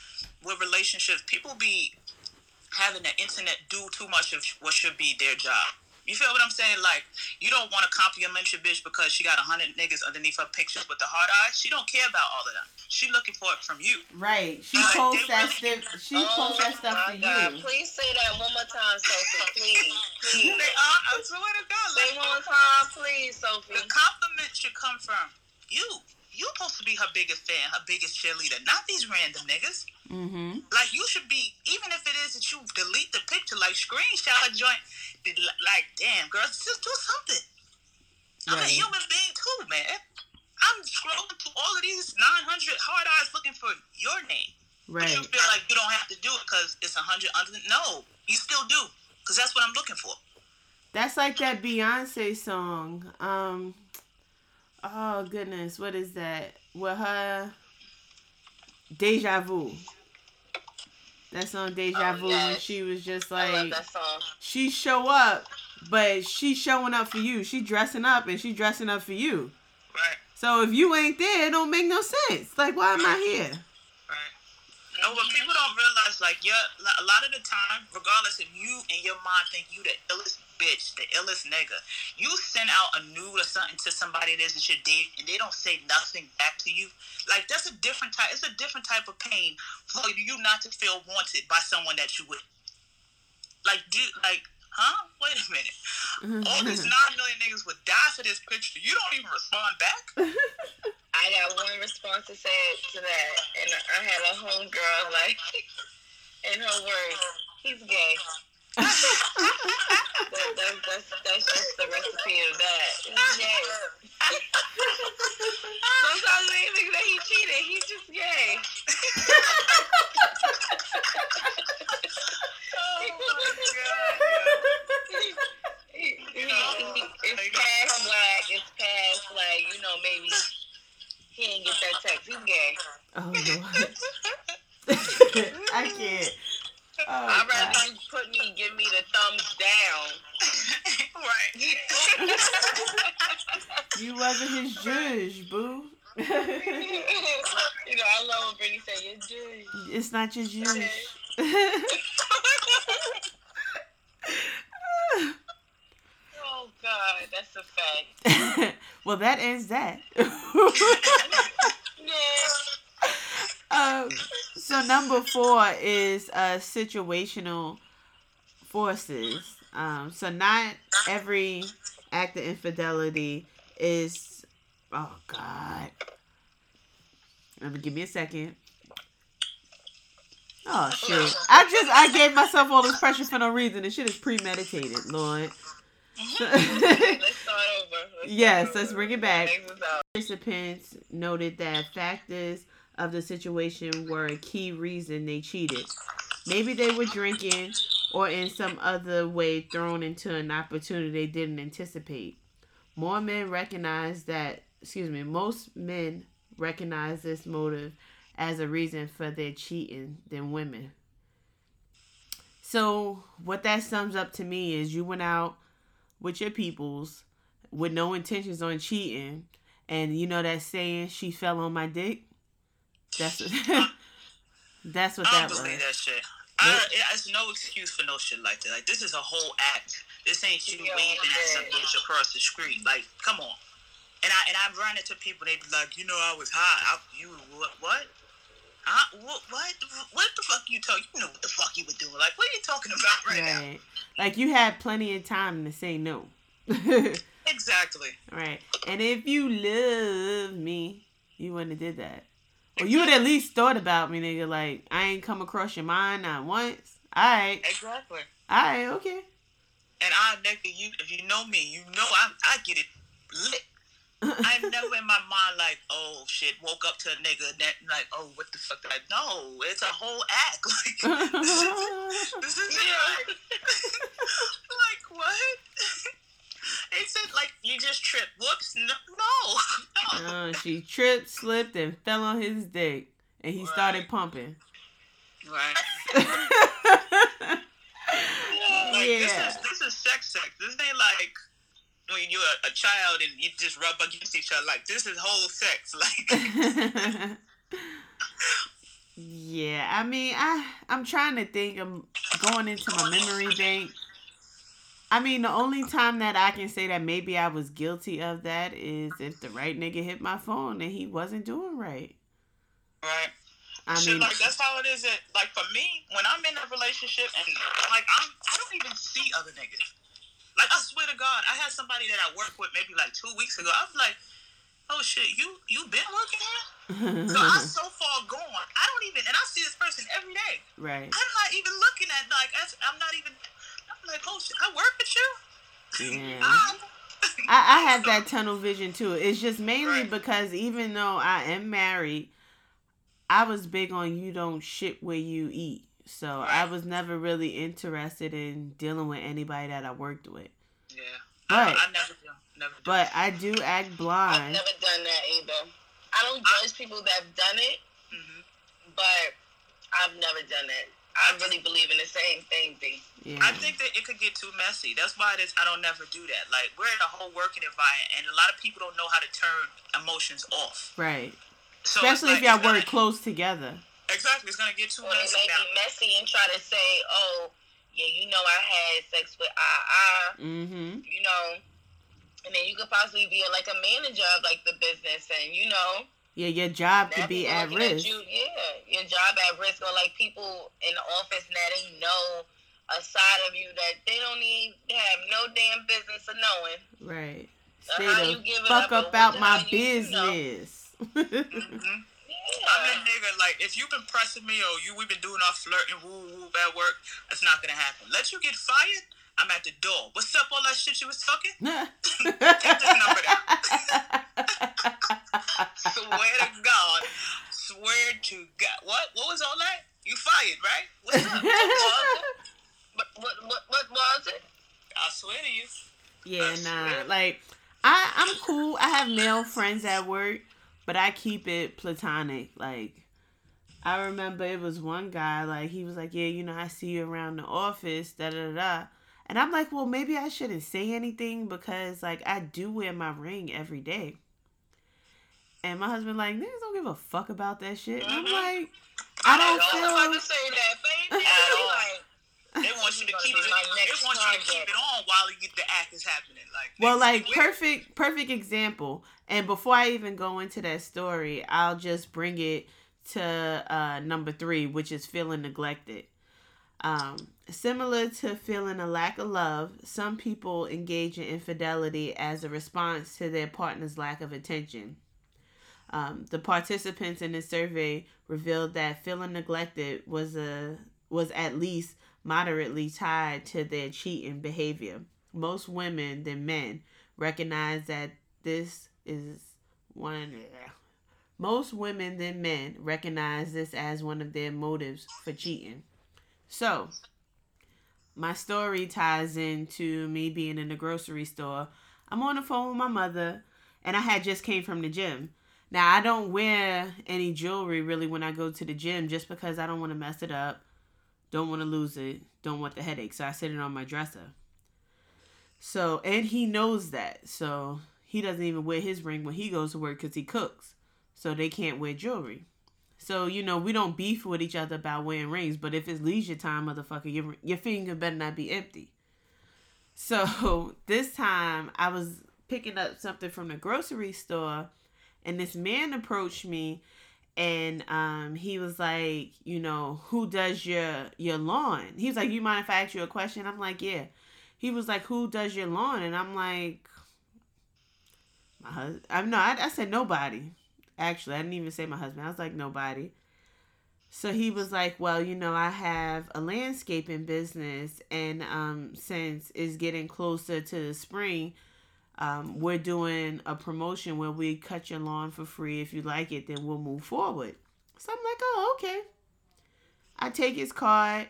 with relationships, people be having the internet do too much of what should be their job. You feel what I'm saying? Like you don't want to compliment your bitch because she got a hundred niggas underneath her pictures with the hard eyes. She don't care about all of them. She looking for it from you. Right. She Like, posts that really- stuff. She oh posts that stuff Oh my for you. Please say that one more time, Sophie. Please, please. They are. I swear to God. Say Like, one more time, please, Sophie. The compliment should come from you. You're supposed to be her biggest fan, her biggest cheerleader, not these random niggas. Mm-hmm. Like you should be, even if it is that you delete the picture, like screenshot a joint. Like, damn, girl, just do something. I'm a human being too, man. I'm scrolling through all of these 900 hard eyes looking for your name. But you feel like you don't have to do it because it's 100 under. No, you still do because that's what I'm looking for. That's like that Beyonce song. Um. Oh goodness, what is that? With her. Deja Vu. That song Deja Oh, Vu when she was just like she show up, but she showing up for you. She dressing up and she dressing up for you. Right. So if you ain't there, it don't make no sense. Like why am I here? Right. No, but people don't realize, like, yeah, a lot of the time, regardless if you and your mom think you the illest bitch, the illest nigga, you send out a nude or something to somebody that is that you're and they don't say nothing back to you. Like, that's a different type. It's a different type of pain for you not to feel wanted by someone that you would. Like, do like, huh? Wait a minute. Mm-hmm. All these nine million niggas would die for this picture. You don't even respond back. I got one response to say to that, and I had a homegirl like, in her words, he's gay. That, that, that's, that's just the recipe of that. Sometimes they think that he cheated. He's just gay. oh my god. It's past. It's past like you know maybe he didn't get that text. He's gay. oh lord. I can't. Oh, I'd God. rather you put me, give me the thumbs down. right. You wasn't his judge, boo. you know, I love when Brittany say you're Jewish. it's not your judge. Oh God, that's a fact. well, that ends that. Yeah. Um, so number four is uh, situational forces. Um, so not every act of infidelity is Oh God. Let me give me a second. Oh shit! I just I gave myself all this pressure for no reason. This shit is premeditated, Lord. let's start over. Let's yes, let's bring it back. Participants noted that factors of the situation were a key reason they cheated. Maybe they were drinking or in some other way thrown into an opportunity they didn't anticipate. More men recognize that, excuse me, most men recognize this motive as a reason for their cheating than women. So, what that sums up to me is you went out with your peoples with no intentions on cheating, and you know that saying, she fell on my dick? That's what, that's what I that don't believe was. that shit. I, it, it's no excuse for no shit like that. Like this is a whole act. This ain't you Yeah, waving at some bitch across the street. Like, come on. And I and I run into people. They be like, you know, I was high. I, you what? What? Uh, what? What? What the fuck you talking? You know what the fuck you were doing? Like, what are you talking about right, now? Like you had plenty of time to say no. Exactly. right. And if you love me, you wouldn't have did that. Or you would at least thought about me, nigga. Like, I ain't come across your mind not once. Alright. Exactly. Alright, okay. And I, nigga, you if you know me, you know I I get it lit. I'm never in my mind like, oh shit, woke up to a nigga that like, oh what the fuck? Like, no, it's a whole act. Like, this is, this is Yeah. like what? They said like you just tripped. Whoops, no, no, no. Uh, she tripped, slipped, and fell on his dick. And he started pumping. Right. Like this is this is sex sex. This ain't like when you're a, a child and you just rub against each other. Like this is whole sex. Like yeah, I mean, I I'm trying to think. I'm going into my memory bank. I mean, the only time that I can say that maybe I was guilty of that is if the right nigga hit my phone and he wasn't doing right. right. I Shit, mean, like that's how it is. At, like for me, when I'm in a relationship and like I'm, I don't even see other niggas. Like I swear to God, I had somebody that I worked with maybe like two weeks ago. I was like, oh shit, you you been working here? So I'm so far gone. I don't even, and I see this person every day. right. I'm not even looking at like I'm not even. I'm like, oh shit, I work with you. Yeah. Ah. I, I have that tunnel vision too. It's just mainly Right. because even though I am married, I was big on you don't shit where you eat. So I was never really interested in dealing with anybody that I worked with. Yeah, But- I never do, never do. But I do act blind. I've never done that either. I don't judge people that have done it, Mhm. but I've never done it. I really believe in the same thing, B. Yeah. I think that it could get too messy. That's why it is. I don't never do that. Like we're in a whole working environment, and a lot of people don't know how to turn emotions off. right. So Especially like, if y'all it's gonna- work close together. Exactly, it's gonna get too Or they messy may now. be messy and try to say, oh, yeah, you know I had sex with ah Mm-hmm. you know, and then you could possibly be like a manager of like the business, and you know, Yeah, your job now could be at looking risk. you, yeah, your job at risk, or like people in the office now they know a side of you that they don't need to have no damn business of knowing. Right. Stay how the you give it fuck up, or about my how you- you know. business. hmm Yeah. I'm that nigga. Like if you've been pressing me, or you we've been doing our flirting, woo woo at work, that's not gonna happen. Let you get fired. I'm at the door. What's up? All that shit you was talking? Take this number down. Swear to God. Swear to God. What? What was all that? You fired, right? What's up? But what, what, what was it? I swear to you. Yeah, nah. Like, I I'm cool. I have male friends at work, but I keep it platonic. Like, I remember it was one guy. Like, he was like, "Yeah, you know, I see you around the office." Da da da. Da. And I'm like, well, maybe I shouldn't say anything because, like, I do wear my ring every day. And my husband like, niggas don't give a fuck about that shit. And I'm Mhm. like, I don't I was about to say that, baby. At all. Like, They want you to keep it. my They want you to keep it on while you, the act is happening. Like Well, like weird. perfect, perfect example. And before I even go into that story, I'll just bring it to uh, number three, which is feeling neglected. Um, similar to feeling a lack of love, some people engage in infidelity as a response to their partner's lack of attention. Um, the participants in this survey revealed that feeling neglected was a was at least moderately tied to their cheating behavior. Most women than men recognize that this is one most women than men recognize this as one of their motives for cheating. So, my story ties into me being in the grocery store. I'm on the phone with my mother, and I had just came from the gym. Now I don't wear any jewelry really when I go to the gym, just because I don't want to mess it up, don't want to lose it, don't want the headache. So I sit it on my dresser. So and he knows that, so he doesn't even wear his ring when he goes to work because he cooks. So they can't wear jewelry. So you know we don't beef with each other about wearing rings, but if it's leisure time, motherfucker, your your finger better not be empty. So this time I was picking up something from the grocery store, and this man approached me, and um he was like, you know, who does your your lawn? He was like, you mind if I ask you a question? I'm like, yeah. He was like, who does your lawn? And I'm like, my husband. I'm no, I, I said nobody. Actually, I didn't even say my husband. I was like, nobody. So he was like, Well, you know, I have a landscaping business, and um, since it's getting closer to the spring, um, we're doing a promotion where we cut your lawn for free. If you like it, then we'll move forward. So I'm like, Oh, okay. I take his card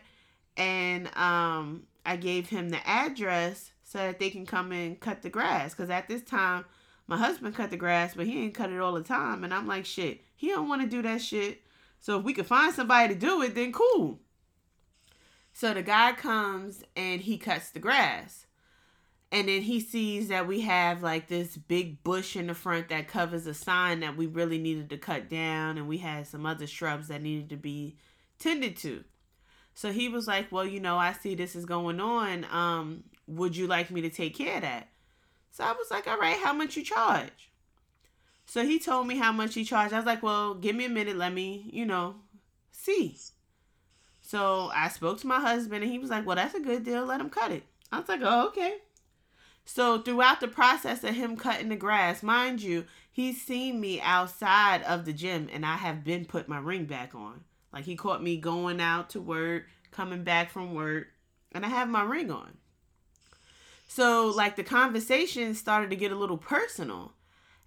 and um, I gave him the address so that they can come and cut the grass. Because at this time, my husband cut the grass, but he ain't cut it all the time. And I'm like, shit, he don't want to do that shit. So if we could find somebody to do it, then cool. So the guy comes and he cuts the grass. And then he sees that we have like this big bush in the front that covers a sign that we really needed to cut down. And we had some other shrubs that needed to be tended to. So he was like, Well, you know, I see this is going on. Um, would you like me to take care of that? So I was like, All right, how much you charge? So he told me how much he charged. I was like, well, give me a minute. Let me, you know, see. So I spoke to my husband and he was like, well, that's a good deal. Let him cut it. I was like, oh, okay. So throughout the process of him cutting the grass, mind you, he's seen me outside of the gym and I have been put my ring back on. Like he caught me going out to work, coming back from work, and I have my ring on. So like the conversation started to get a little personal.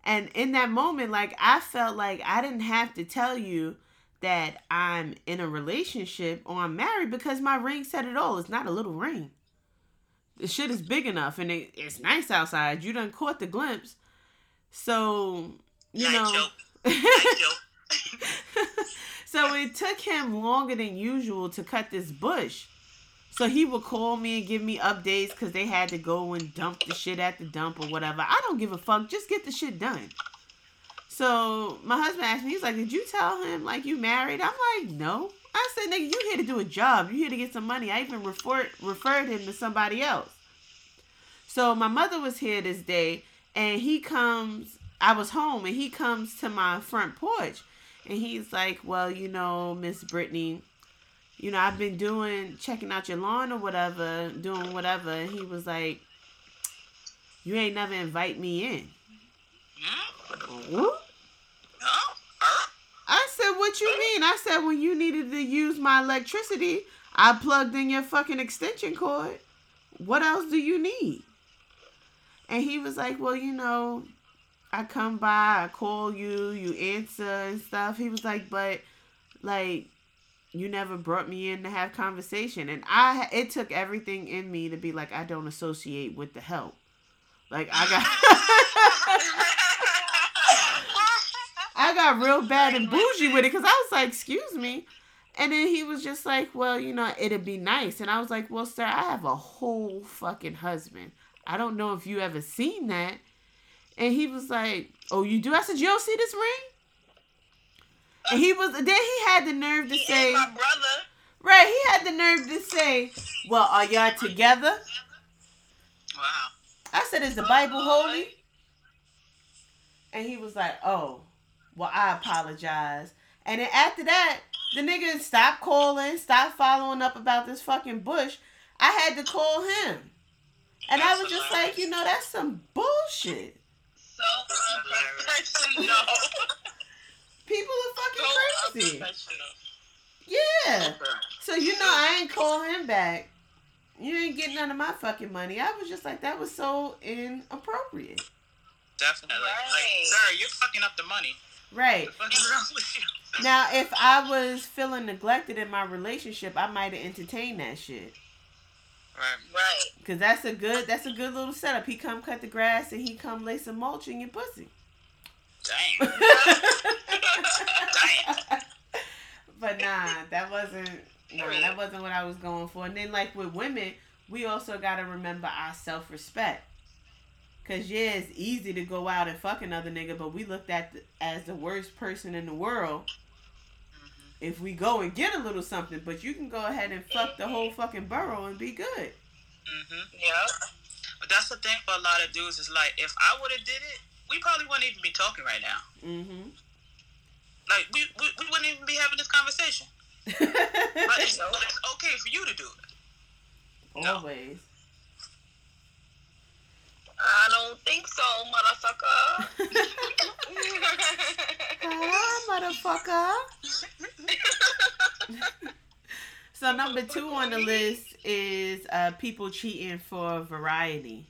And in that moment, like I felt like I didn't have to tell you that I'm in a relationship or I'm married because my ring said it all. It's not a little ring. The shit is big enough and it, it's nice outside. You done caught the glimpse. So, you know. so it took him longer than usual to cut this bush. So he would call me and give me updates because they had to go and dump the shit at the dump or whatever. I don't give a fuck. Just get the shit done. So my husband asked me, he's like, Did you tell him like you married? I'm like, No. I said, nigga, you here to do a job. You here to get some money. I even referred referred him to somebody else. So my mother was here this day and he comes I was home and he comes to my front porch and he's like, Well, you know, Miss Brittany, you know, I've been doing checking out your lawn or whatever, doing whatever. And he was like, You ain't never invite me in. I said, What you mean? I said, When you needed to use my electricity, I plugged in your fucking extension cord. What else do you need? And he was like, Well, you know, I come by, I call you, you answer and stuff. He was like, But, like, you never brought me in to have conversation. And i it took everything in me to be like i don't associate with the help. Like i got i got real bad and bougie with it because i was like excuse me. And then he was just like well you know it'd be nice. And i was like well sir i have a whole fucking husband. I don't know if you ever seen that. And he was like oh you do? I said you don't see this ring and he was then he had the nerve to He say my brother. Right, he had the nerve to say, Well, are y'all together? Wow. I said, Is the oh, Bible holy? And he was like, Oh, well, I apologize. And then after that, the nigga stopped calling, stopped following up about this fucking bush. I had to call him. And I was just like, you know, that's some bullshit. So uh, unprofessional. People are so fucking crazy. Yeah. So you know I ain't call him back. You ain't getting none of my fucking money. I was just like, that was so inappropriate. Definitely. Like, Right. sir, you're fucking up the money. Right. The fuck is wrong with you? Now, if I was feeling neglected in my relationship, I might have entertained that shit. Right. Right. Cause that's a good that's a good little setup. He come cut the grass and he come lay some mulch in your pussy. But nah, that wasn't nah, that wasn't what I was going for. And then like with women, we also gotta remember our self respect. Cause yeah, it's easy to go out and fuck another nigga, but we looked at the, as the worst person in the world if we go and get a little something. But you can go ahead and fuck the whole fucking borough and be good. hmm Yep. But that's the thing for a lot of dudes is like, if I would have did it, we probably wouldn't even be talking right now. Mm-hmm. Like, we, we, we wouldn't even be having this conversation. But it's, but it's okay for you to do it. No. Always. I don't think so, motherfucker. Ah, motherfucker. so number two on the list is uh, people cheating for variety.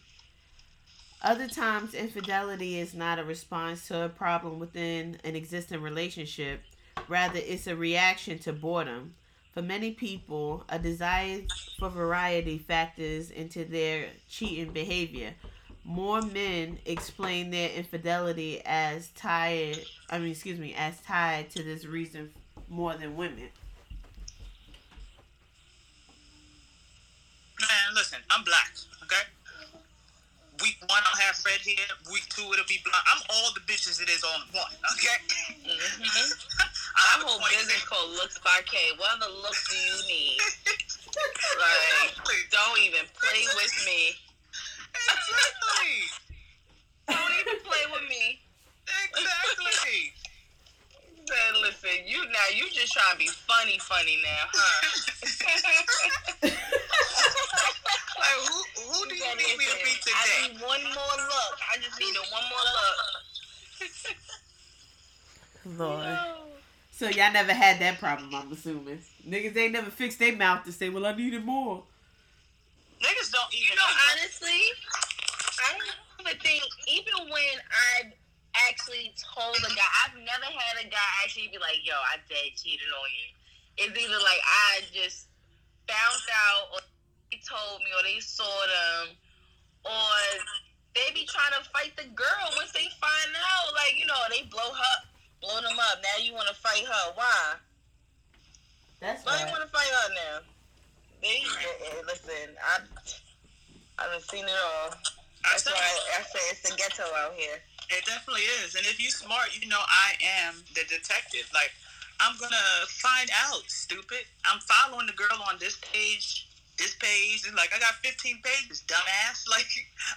Other times, infidelity is not a response to a problem within an existing relationship. Rather, it's a reaction to boredom. For many people, a desire for variety factors into their cheating behavior. More men explain their infidelity as tied, I mean, excuse me, as tied to this reason more than women. Man, listen, I'm black? Week one, I'll have red hair. Week two, it'll be blonde. I'm all the bitches it is on one, okay? hmm I a whole business called Looks by K. What other looks do you need? Like, don't even play with me. Exactly. Don't even play with me. Exactly. Said, listen, you now you just trying to be funny, funny now, huh? Like, who, who do you need me to be today? I need one more look. I just needed one more look. Lord. So y'all never had that problem, I'm assuming. Niggas ain't never fixed their mouth to say, well, I needed more. Niggas don't You know, honestly, I don't even think even when I actually told a guy, I've never had a guy actually be like, "Yo, I dead cheated on you." It's either like I just found out, or they told me, or they saw them, or they be trying to fight the girl once they find out. Like you know, they blow her, blow them up. Now you want to fight her? Why? That's Why you want to fight her now? They, eh, eh, listen, I, I've seen it all. That's said, why I say it's the ghetto out here. It definitely is. And if you smart, you know I am the detective. Like, I'm gonna find out, stupid. I'm following the girl on this page, this page, and like I got 15 pages, dumbass. Like,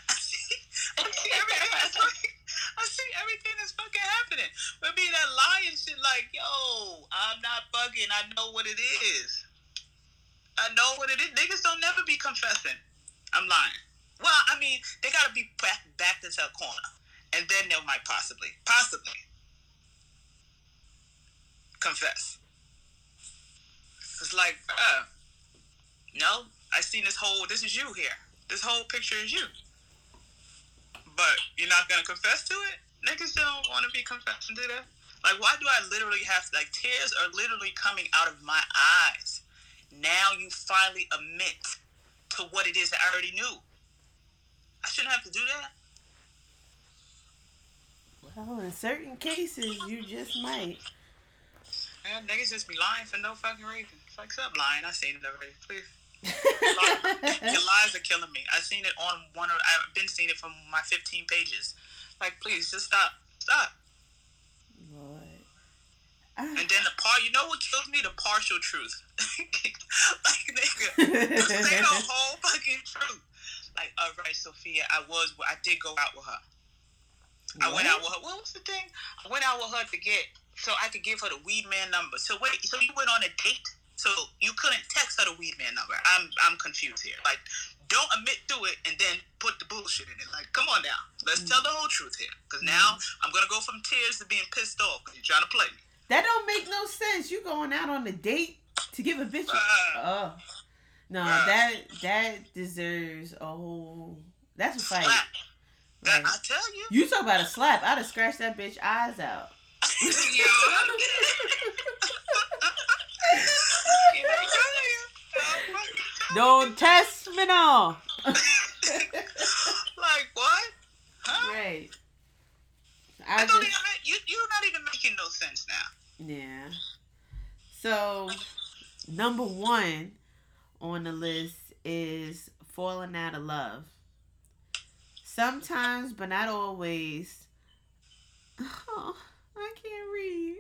I see, I see everything that's fucking, I see everything that's fucking happening. But be that lying shit, like, yo, I'm not bugging. I know what it is. I know what it is. Niggas don't never be confessing. I'm lying. Well, I mean, they gotta be back, backed into a corner and then they might possibly, possibly confess. It's like, uh, no, I seen this whole. This is you here. This whole picture is you. But you're not gonna confess to it. Niggas don't want to be confessing to that. Like, why do I literally have like tears are literally coming out of my eyes? Now you finally admit to what it is that I already knew. I shouldn't have to do that. Well, in certain cases, you just might. Man, niggas just be lying for no fucking reason. It's like, stop lying. I seen it already. Please. Your lies are killing me. I seen it on one of. I've been seeing it from my 15 pages. Like, please, just stop. Stop. Lord. And then the part, you know what kills me? The partial truth. like, nigga, say the whole fucking truth. Like, all right, Sophia, I was, I did go out with her. I went out with her. What was the thing? I went out with her to get so I could give her the weed man number. So wait, so you went on a date So you couldn't text her the weed man number. I'm I'm confused here. Like, don't admit to it and then put the bullshit in it. Like, come on now, let's tell the whole truth here. Because now I'm gonna go from tears to being pissed off because you're trying to play me. That don't make no sense. You going out on a date to give a bitch. Uh, oh, no, Uh. that that deserves a whole. That's a fight. slap. I tell you. You talk about a slap. I'd have scratched that bitch eyes out. Don't test me now. like what? Huh? right. I I don't just even make, you. You're not even making no sense now. yeah. So number one on the list is falling out of love. Sometimes, but not always. Oh, I can't read.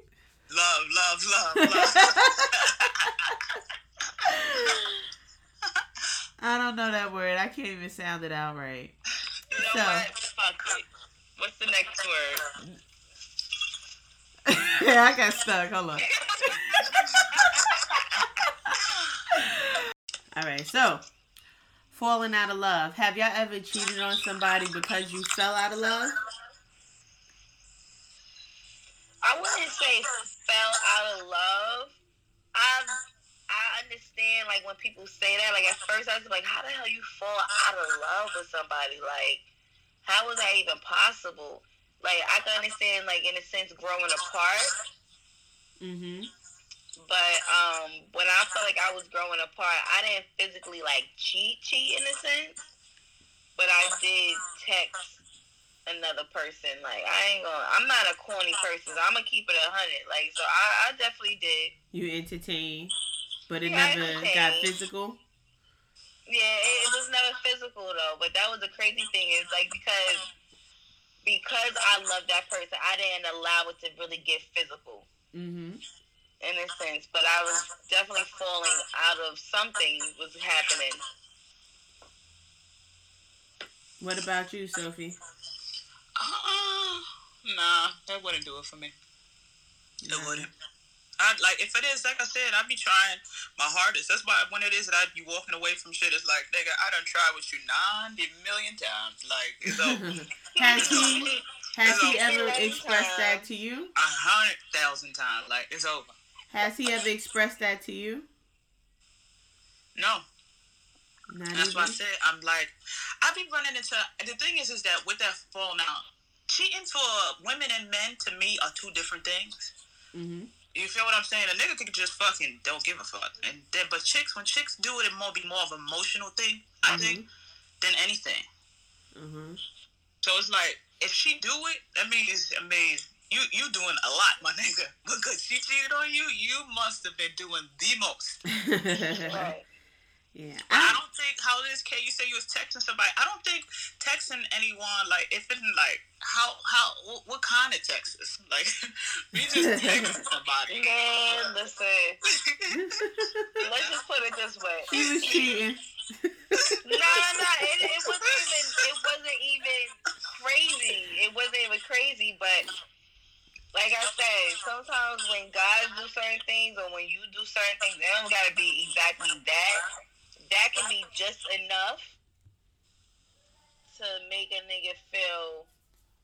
Love, love, love, love. I don't know that word. I can't even sound it out right. You know So- what? Fuck it. What's the next word? yeah, I got stuck. Hold on. All right, so falling out of love. Have y'all ever cheated on somebody because you fell out of love? I wouldn't say fell out of love. I I understand like when people say that. Like at first I was like, how the hell you fall out of love with somebody? Like how was that even possible? Like I can understand like in a sense growing apart, Mm-hmm. But um when I felt like I was growing apart, I didn't physically like cheat cheat in a sense, but I did text another person. Like I ain't gonna. I'm not a corny person. So I'm gonna keep it a hundred. Like so, I, I definitely did. You entertained, but it Yeah, never got physical. Yeah, it, it was never physical though. But that was the crazy thing is like because because I loved that person, I didn't allow it to really get physical Mm-hmm. In a sense. But I was definitely falling out of something was happening. What about you, Sophie? Uh, nah, that wouldn't do it for me. It Nah. wouldn't. I like if it is like I said, I'd be trying my hardest. That's why when it is that I'd be walking away from shit, it's like nigga, I done tried with you ninety million times. Like it's over. Has he has he ever Many expressed that to you? a hundred thousand times. Like it's over. Has he ever expressed that to you? No, Not that's why I said I'm like I be running into. The thing is, is that with that fall now, cheating for women and men to me are two different things. Mm-hmm. You feel what I'm saying? A nigga could just fucking don't give a fuck. And then, but chicks, when chicks do it, it more be more of an emotional thing, I think, than anything. Mm-hmm. So it's like if she do it, that means I mean you you doing a lot, my nigga. Because she cheated on you, you must have been doing the most. Right. yeah. I I, don't think how it is, Kay. You say you was texting somebody. I don't think texting anyone like if it's like how how what, what kind of texts like we just texting somebody. Man, listen. Let's just put it this way. she was cheating. No, no, no. It, it wasn't even. It wasn't even crazy. It wasn't even crazy. But like I said, sometimes when guys do certain things or when you do certain things, it don't gotta be exactly that. That can be just enough to make a nigga feel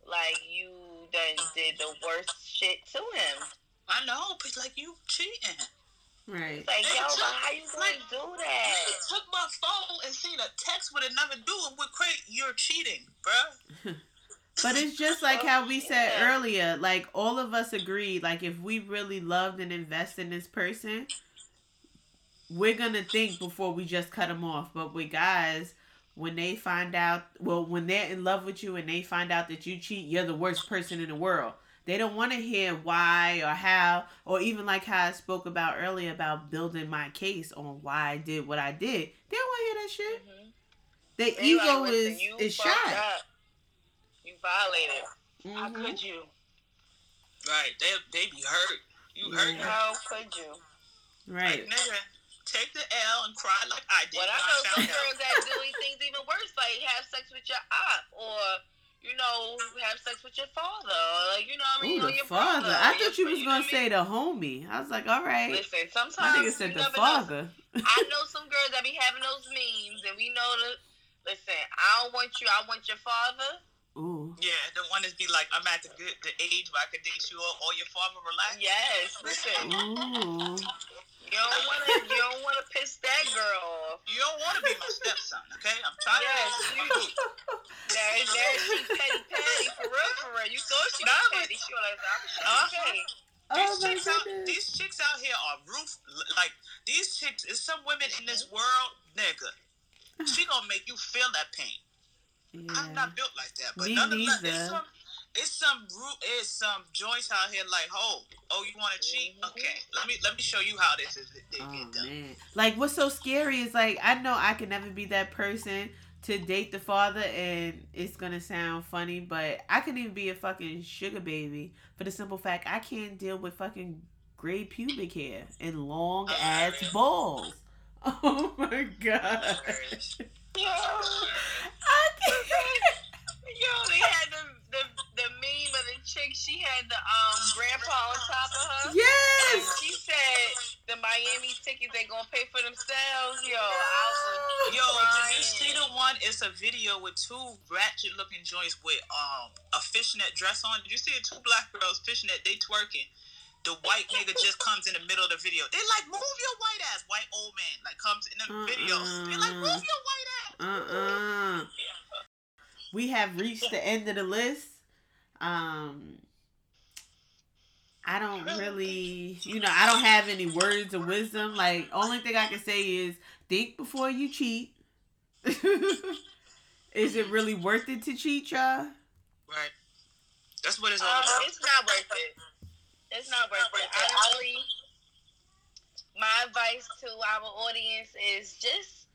like you done did the worst shit to him. I know, but like you cheating. Right. Like, yo, but how you gonna do that? took my phone and seen a text with another dude with crate. You're cheating, bruh. But it's just like how we said Yeah. earlier, like all of us agreed, like if we really loved and invest in this person, we're gonna think before we just cut them off. But with guys, when they find out, well, when they're in love with you and they find out that you cheat, you're the worst person in the world. They don't want to hear why or how, or even like how I spoke about earlier about building my case on why I did what I did. They don't want to hear that shit. Mhm. Their They ego like, is is shot. up. You violated. How Mhm. could you? Right? They they be hurt. You hurt. Yeah. How could you? Right. Like, nigga, take the L and cry like I did. Well, I when know some out. girls that doing things even worse, like have sex with your op, or you know, have sex with your father, or like you know, what I Who mean, the your father. brother. I thought your you was fr- gonna know what I say the homie. I was like, all right. mean? Listen, sometimes nigga you said the never know. I know some girls that be having those memes, and we know that. Listen, I don't want you. I want your father. Ooh. Yeah, the one that be like, I'm at the good the age where I could date you or, or your father relax. Yes, listen. Ooh. You don't want to. You don't want to piss that girl off. You don't want to be my stepson, okay? I'm trying Yes, to. you- Now, now she petty petty for real, for real. You thought she was petty. She was like, I'm Uh-huh. petty. Oh These my chicks out, these chicks out here are roof like these chicks. Is some women in this world, nigga. She gonna make you feel that pain. I'm not built like that, but Me nonetheless, neither. it's some, it's some root, it's some joints out here like, oh, oh, you want to cheat? Okay, let me let me show you how this is. Oh man. Like what's so scary is like I know I can never be that person to date the father and it's gonna sound funny, but I can even be a fucking sugar baby for the simple fact I can't deal with fucking gray pubic hair and long ass balls. Oh my god. Hilarious. Yo, I can't. yo, they had the, the the meme of the chick. She had the um grandpa on top of her. And Yes. she said the Miami tickets ain't gonna pay for themselves. Yo, I was Yo, did you see the one? It's a video with two ratchet looking joints with um a fishnet dress on. Did you see it? Two black girls fishnet, they twerking. The white nigga just comes in the middle of the video. They like move your white ass. White old man like comes in the video. They like Uh-uh. move your white ass. Uh-uh. We have reached the end of the list. Um I don't really, you know, I don't have any words of wisdom. Like, only thing I can say is think before you cheat. is it really worth it to cheat, y'all? Right. That's what it's all Um, about. it's not worth it. It's not worth it. Honestly, my advice to our audience is just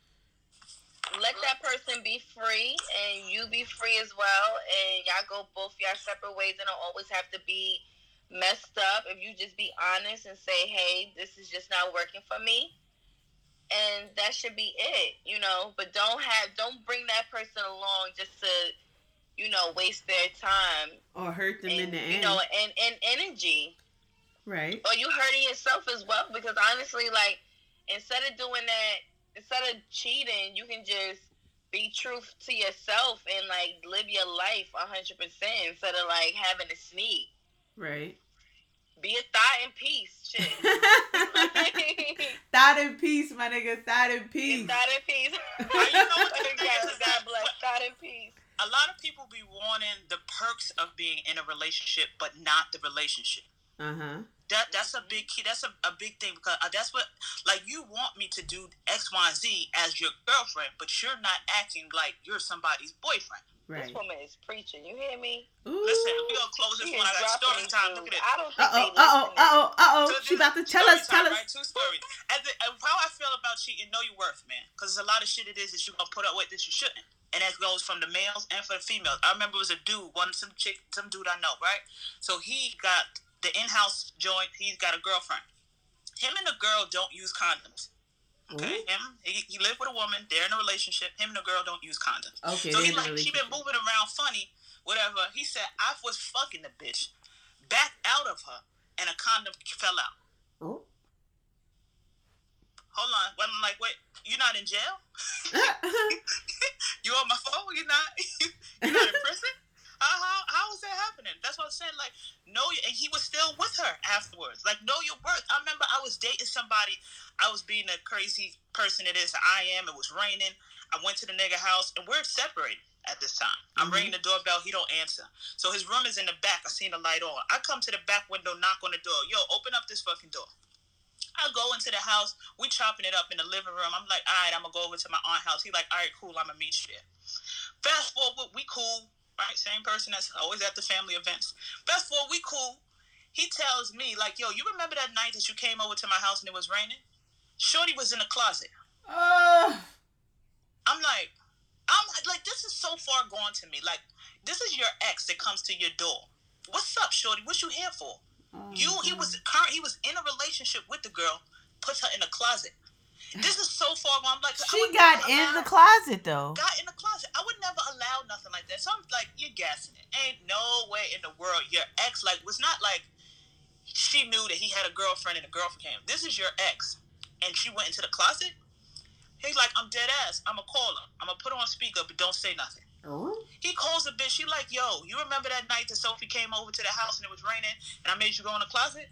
let that person be free and you be free as well. And y'all go both y'all separate ways and don't always have to be messed up. If you just be honest and say, hey, this is just not working for me. And that should be it, you know. But don't have, don't bring that person along just to, you know, waste their time Or hurt them in and, the you know, and, and energy. right. Or you hurting yourself as well because honestly, like instead of doing that, instead of cheating, you can just be truth to yourself and like live your life hundred percent instead of like having to sneak. Right. Be a thought in peace, shit. thought in peace, my nigga. Thought in peace. thought in peace. you know what the thing God, bless. Thought in peace. A lot of people be wanting the perks of being in a relationship, but not the relationship. Uh huh. That that's a big key. That's a, a big thing because uh, that's what like you want me to do X Y Z as your girlfriend, but you're not acting like you're somebody's boyfriend. Right. This woman is preaching. You hear me? Ooh. Listen, we gonna close this She one. is I got story time. these Look at it. I don't uh-oh, Uh oh. Uh oh. Uh oh. So She about to tell story us. Tell time, us. Right? Two stories. And, the, and how I feel about cheating, know your worth, man. Because there's a lot of shit it is that you gonna put up with that you shouldn't. And that goes from the males and for the females. I remember it was a dude, one some chick, some dude I know, right? So he got the in-house joint. He's got a girlfriend. Him and the girl don't use condoms. Mm-hmm. Okay, Ooh. him he, he lived with a woman. They're in a relationship. Him and the girl don't use condoms. Okay. So he they in a like she been moving around funny, whatever. He said I was fucking the bitch, back out of her, and a condom fell out. Oh. Hold on, I'm like, wait, you're not in jail? You on my phone? You're not? You're not in prison? How, how, how is that happening? That's what I'm saying. Like, know, and he was still with her afterwards. Like, know your worth. I remember I was dating somebody. I was being a crazy person it is. I am. It was raining. I went to the nigga house, and we're separated at this time. I'm Mhm. ringing the doorbell. He don't answer. So his room is in the back. I seen the light on. I come to the back window, knock on the door. Yo, open up this fucking door. I go into the house. We chopping it up in the living room. I'm like, all right, I'm gonna go over to my aunt house. He like, all right, cool. I'm gonna meet you there. Fast forward, we cool, right? Same person that's always at the family events. Fast forward, we cool. He tells me like, yo, you remember that night that you came over to my house and it was raining? Shorty was in the closet. Oh. I'm like, I'm like, this is so far gone to me. Like, this is your ex that comes to your door. What's up, Shorty? What you here for? Oh, You he was current he was in a relationship with the girl, puts her in the closet. This is so far gone. I'm like She got in allow- the closet though. got in the closet. I would never allow nothing like that. So I'm like, you're guessing it. Ain't no way in the world your ex like was not like she knew that he had a girlfriend and a girlfriend came. This is your ex, and she went into the closet. He's like, I'm dead ass. I'm gonna call her. I'm gonna put her on speaker, but don't say nothing. Oh. He calls the bitch. She like, yo, you remember that night that Sophie came over to the house and it was raining and I made you go in the closet?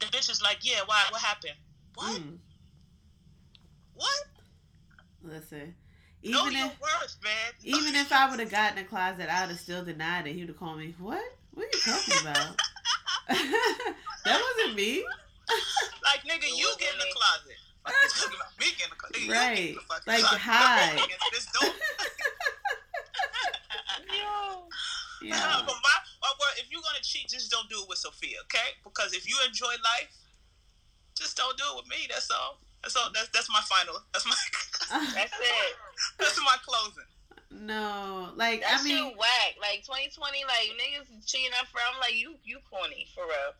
The bitch is like, yeah, why? What happened? What? Mm. What? Listen, know even your if worth, man. even if I would have gotten in the closet, I would have still denied it. He would have called me. What? What are you talking about? that wasn't me. like, nigga, you get in the closet. Fuck you talking about me getting in the closet. Nigga, you get in Right. the Like, closet. hide. Against this door. Yo. Yeah. but my, my word, if you're gonna cheat, just don't do it with Sophia, okay? Because if you enjoy life, just don't do it with me. That's all. That's all. That's that's my final. That's my That's it. that's my closing. no, like That I mean, shit whack. Like 2020, like niggas cheating up for. I'm like, you, you corny for real.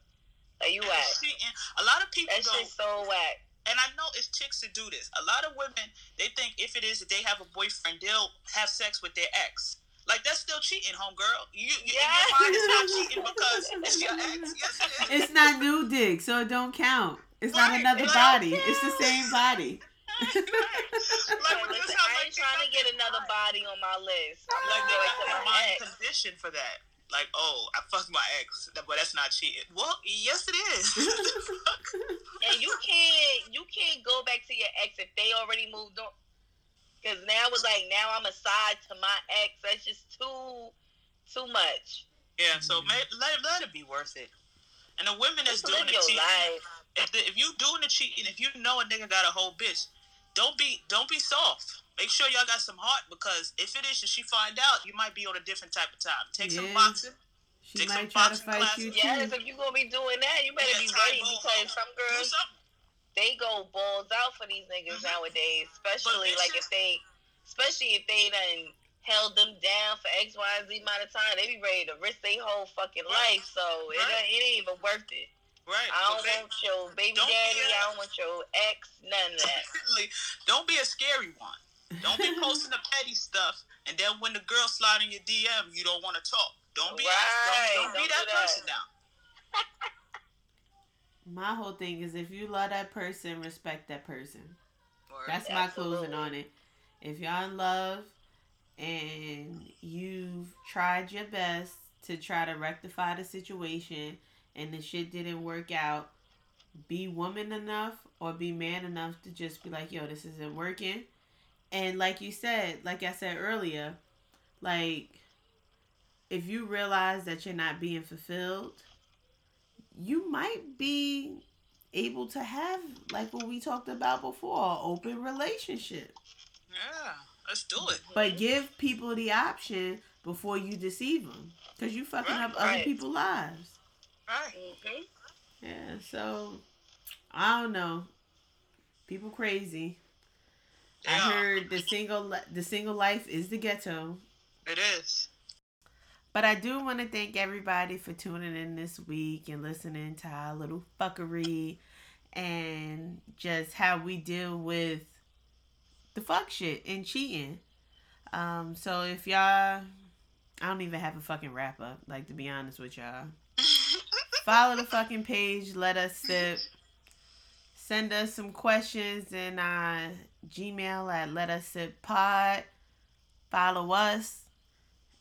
Like you whack. Cheating. A lot of people That go, shit's so whack. and I know it's chicks that do this. A lot of women they think if it is that they have a boyfriend, they'll have sex with their ex. Like that's still cheating, homegirl. You, you in Yes. your mind it's not cheating because it's your ex. Yes, it is. it's not new dick, so it don't count. It's not another it don't body. It's the same body. like, Like, but listen, this I like, ain't trying to get another body on my list. I'm like like, they going got to their my mind ex. conditioned for that. Like, oh, I fucked my ex, but that's not cheating. Well, yes, it is. And you can't, you can't go back to your ex if they already moved on. Because now it's like, now I'm aside to my ex. That's just too, too much. yeah, so ma let, let it be worth it. And the women that's Just doing live the your cheating, life. If, the, if you doing the cheating, if you know a nigga got a whole bitch, don't be don't be soft. Make sure y'all got some heart because if it is that she find out, you might be on a different type of time. Take some Yeah. boxing. She Take might some try to boxing fight classes. you Yes, if you gonna be doing that, you better Yeah, be ready both. because some girls they go balls out for these niggas Mhm. nowadays. Especially like if they, especially if they done held them down for X, Y, Z amount of time, they be ready to risk their whole fucking Right. life. So Right. ain't, it ain't even worth it. Right. I don't ba- want your baby daddy. a- I don't want your ex. None of that. Definitely. Don't be a scary one. Don't be posting the petty stuff, and then when the girl slide in your DM, you don't want to talk. Don't be that, Right. don't, don't be Don't that do that. person now. My whole thing is if you love that person, respect that person. Word. That's my Absolutely. closing on it. If y'all in love and you've tried your best to try to rectify the situation and the shit didn't work out, be woman enough or be man enough to just be like, yo, this isn't working. And like you said, like I said earlier, like if you realize that you're not being fulfilled, you might be able to have like what we talked about before, an open relationship. Yeah, let's do it. But give people the option before you deceive them, because you fucking Right, up other right. people's lives. Right. hmm Yeah, so I don't know. People crazy. I heard the single the single life is the ghetto. it is. But I do want to thank everybody for tuning in this week and listening to our little fuckery and just how we deal with the fuck shit and cheating. Um, so if y'all, I don't even have a fucking wrap up, like to be honest with y'all. Follow the fucking page, let us sip. Send us some questions in our Gmail at let us sip pod. Follow us.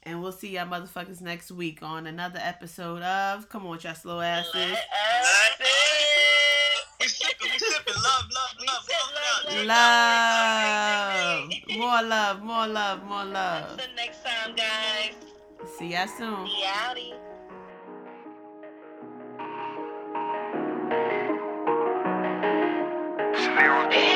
And we'll see y'all motherfuckers next week on another episode of Come on, y'all slow asses. Let us sip. We sipping, we sipping. Love, love, love, love, love, love. Love. Love. More love, more love, more love. Until next time, guys. See y'all soon. Be outie. zero.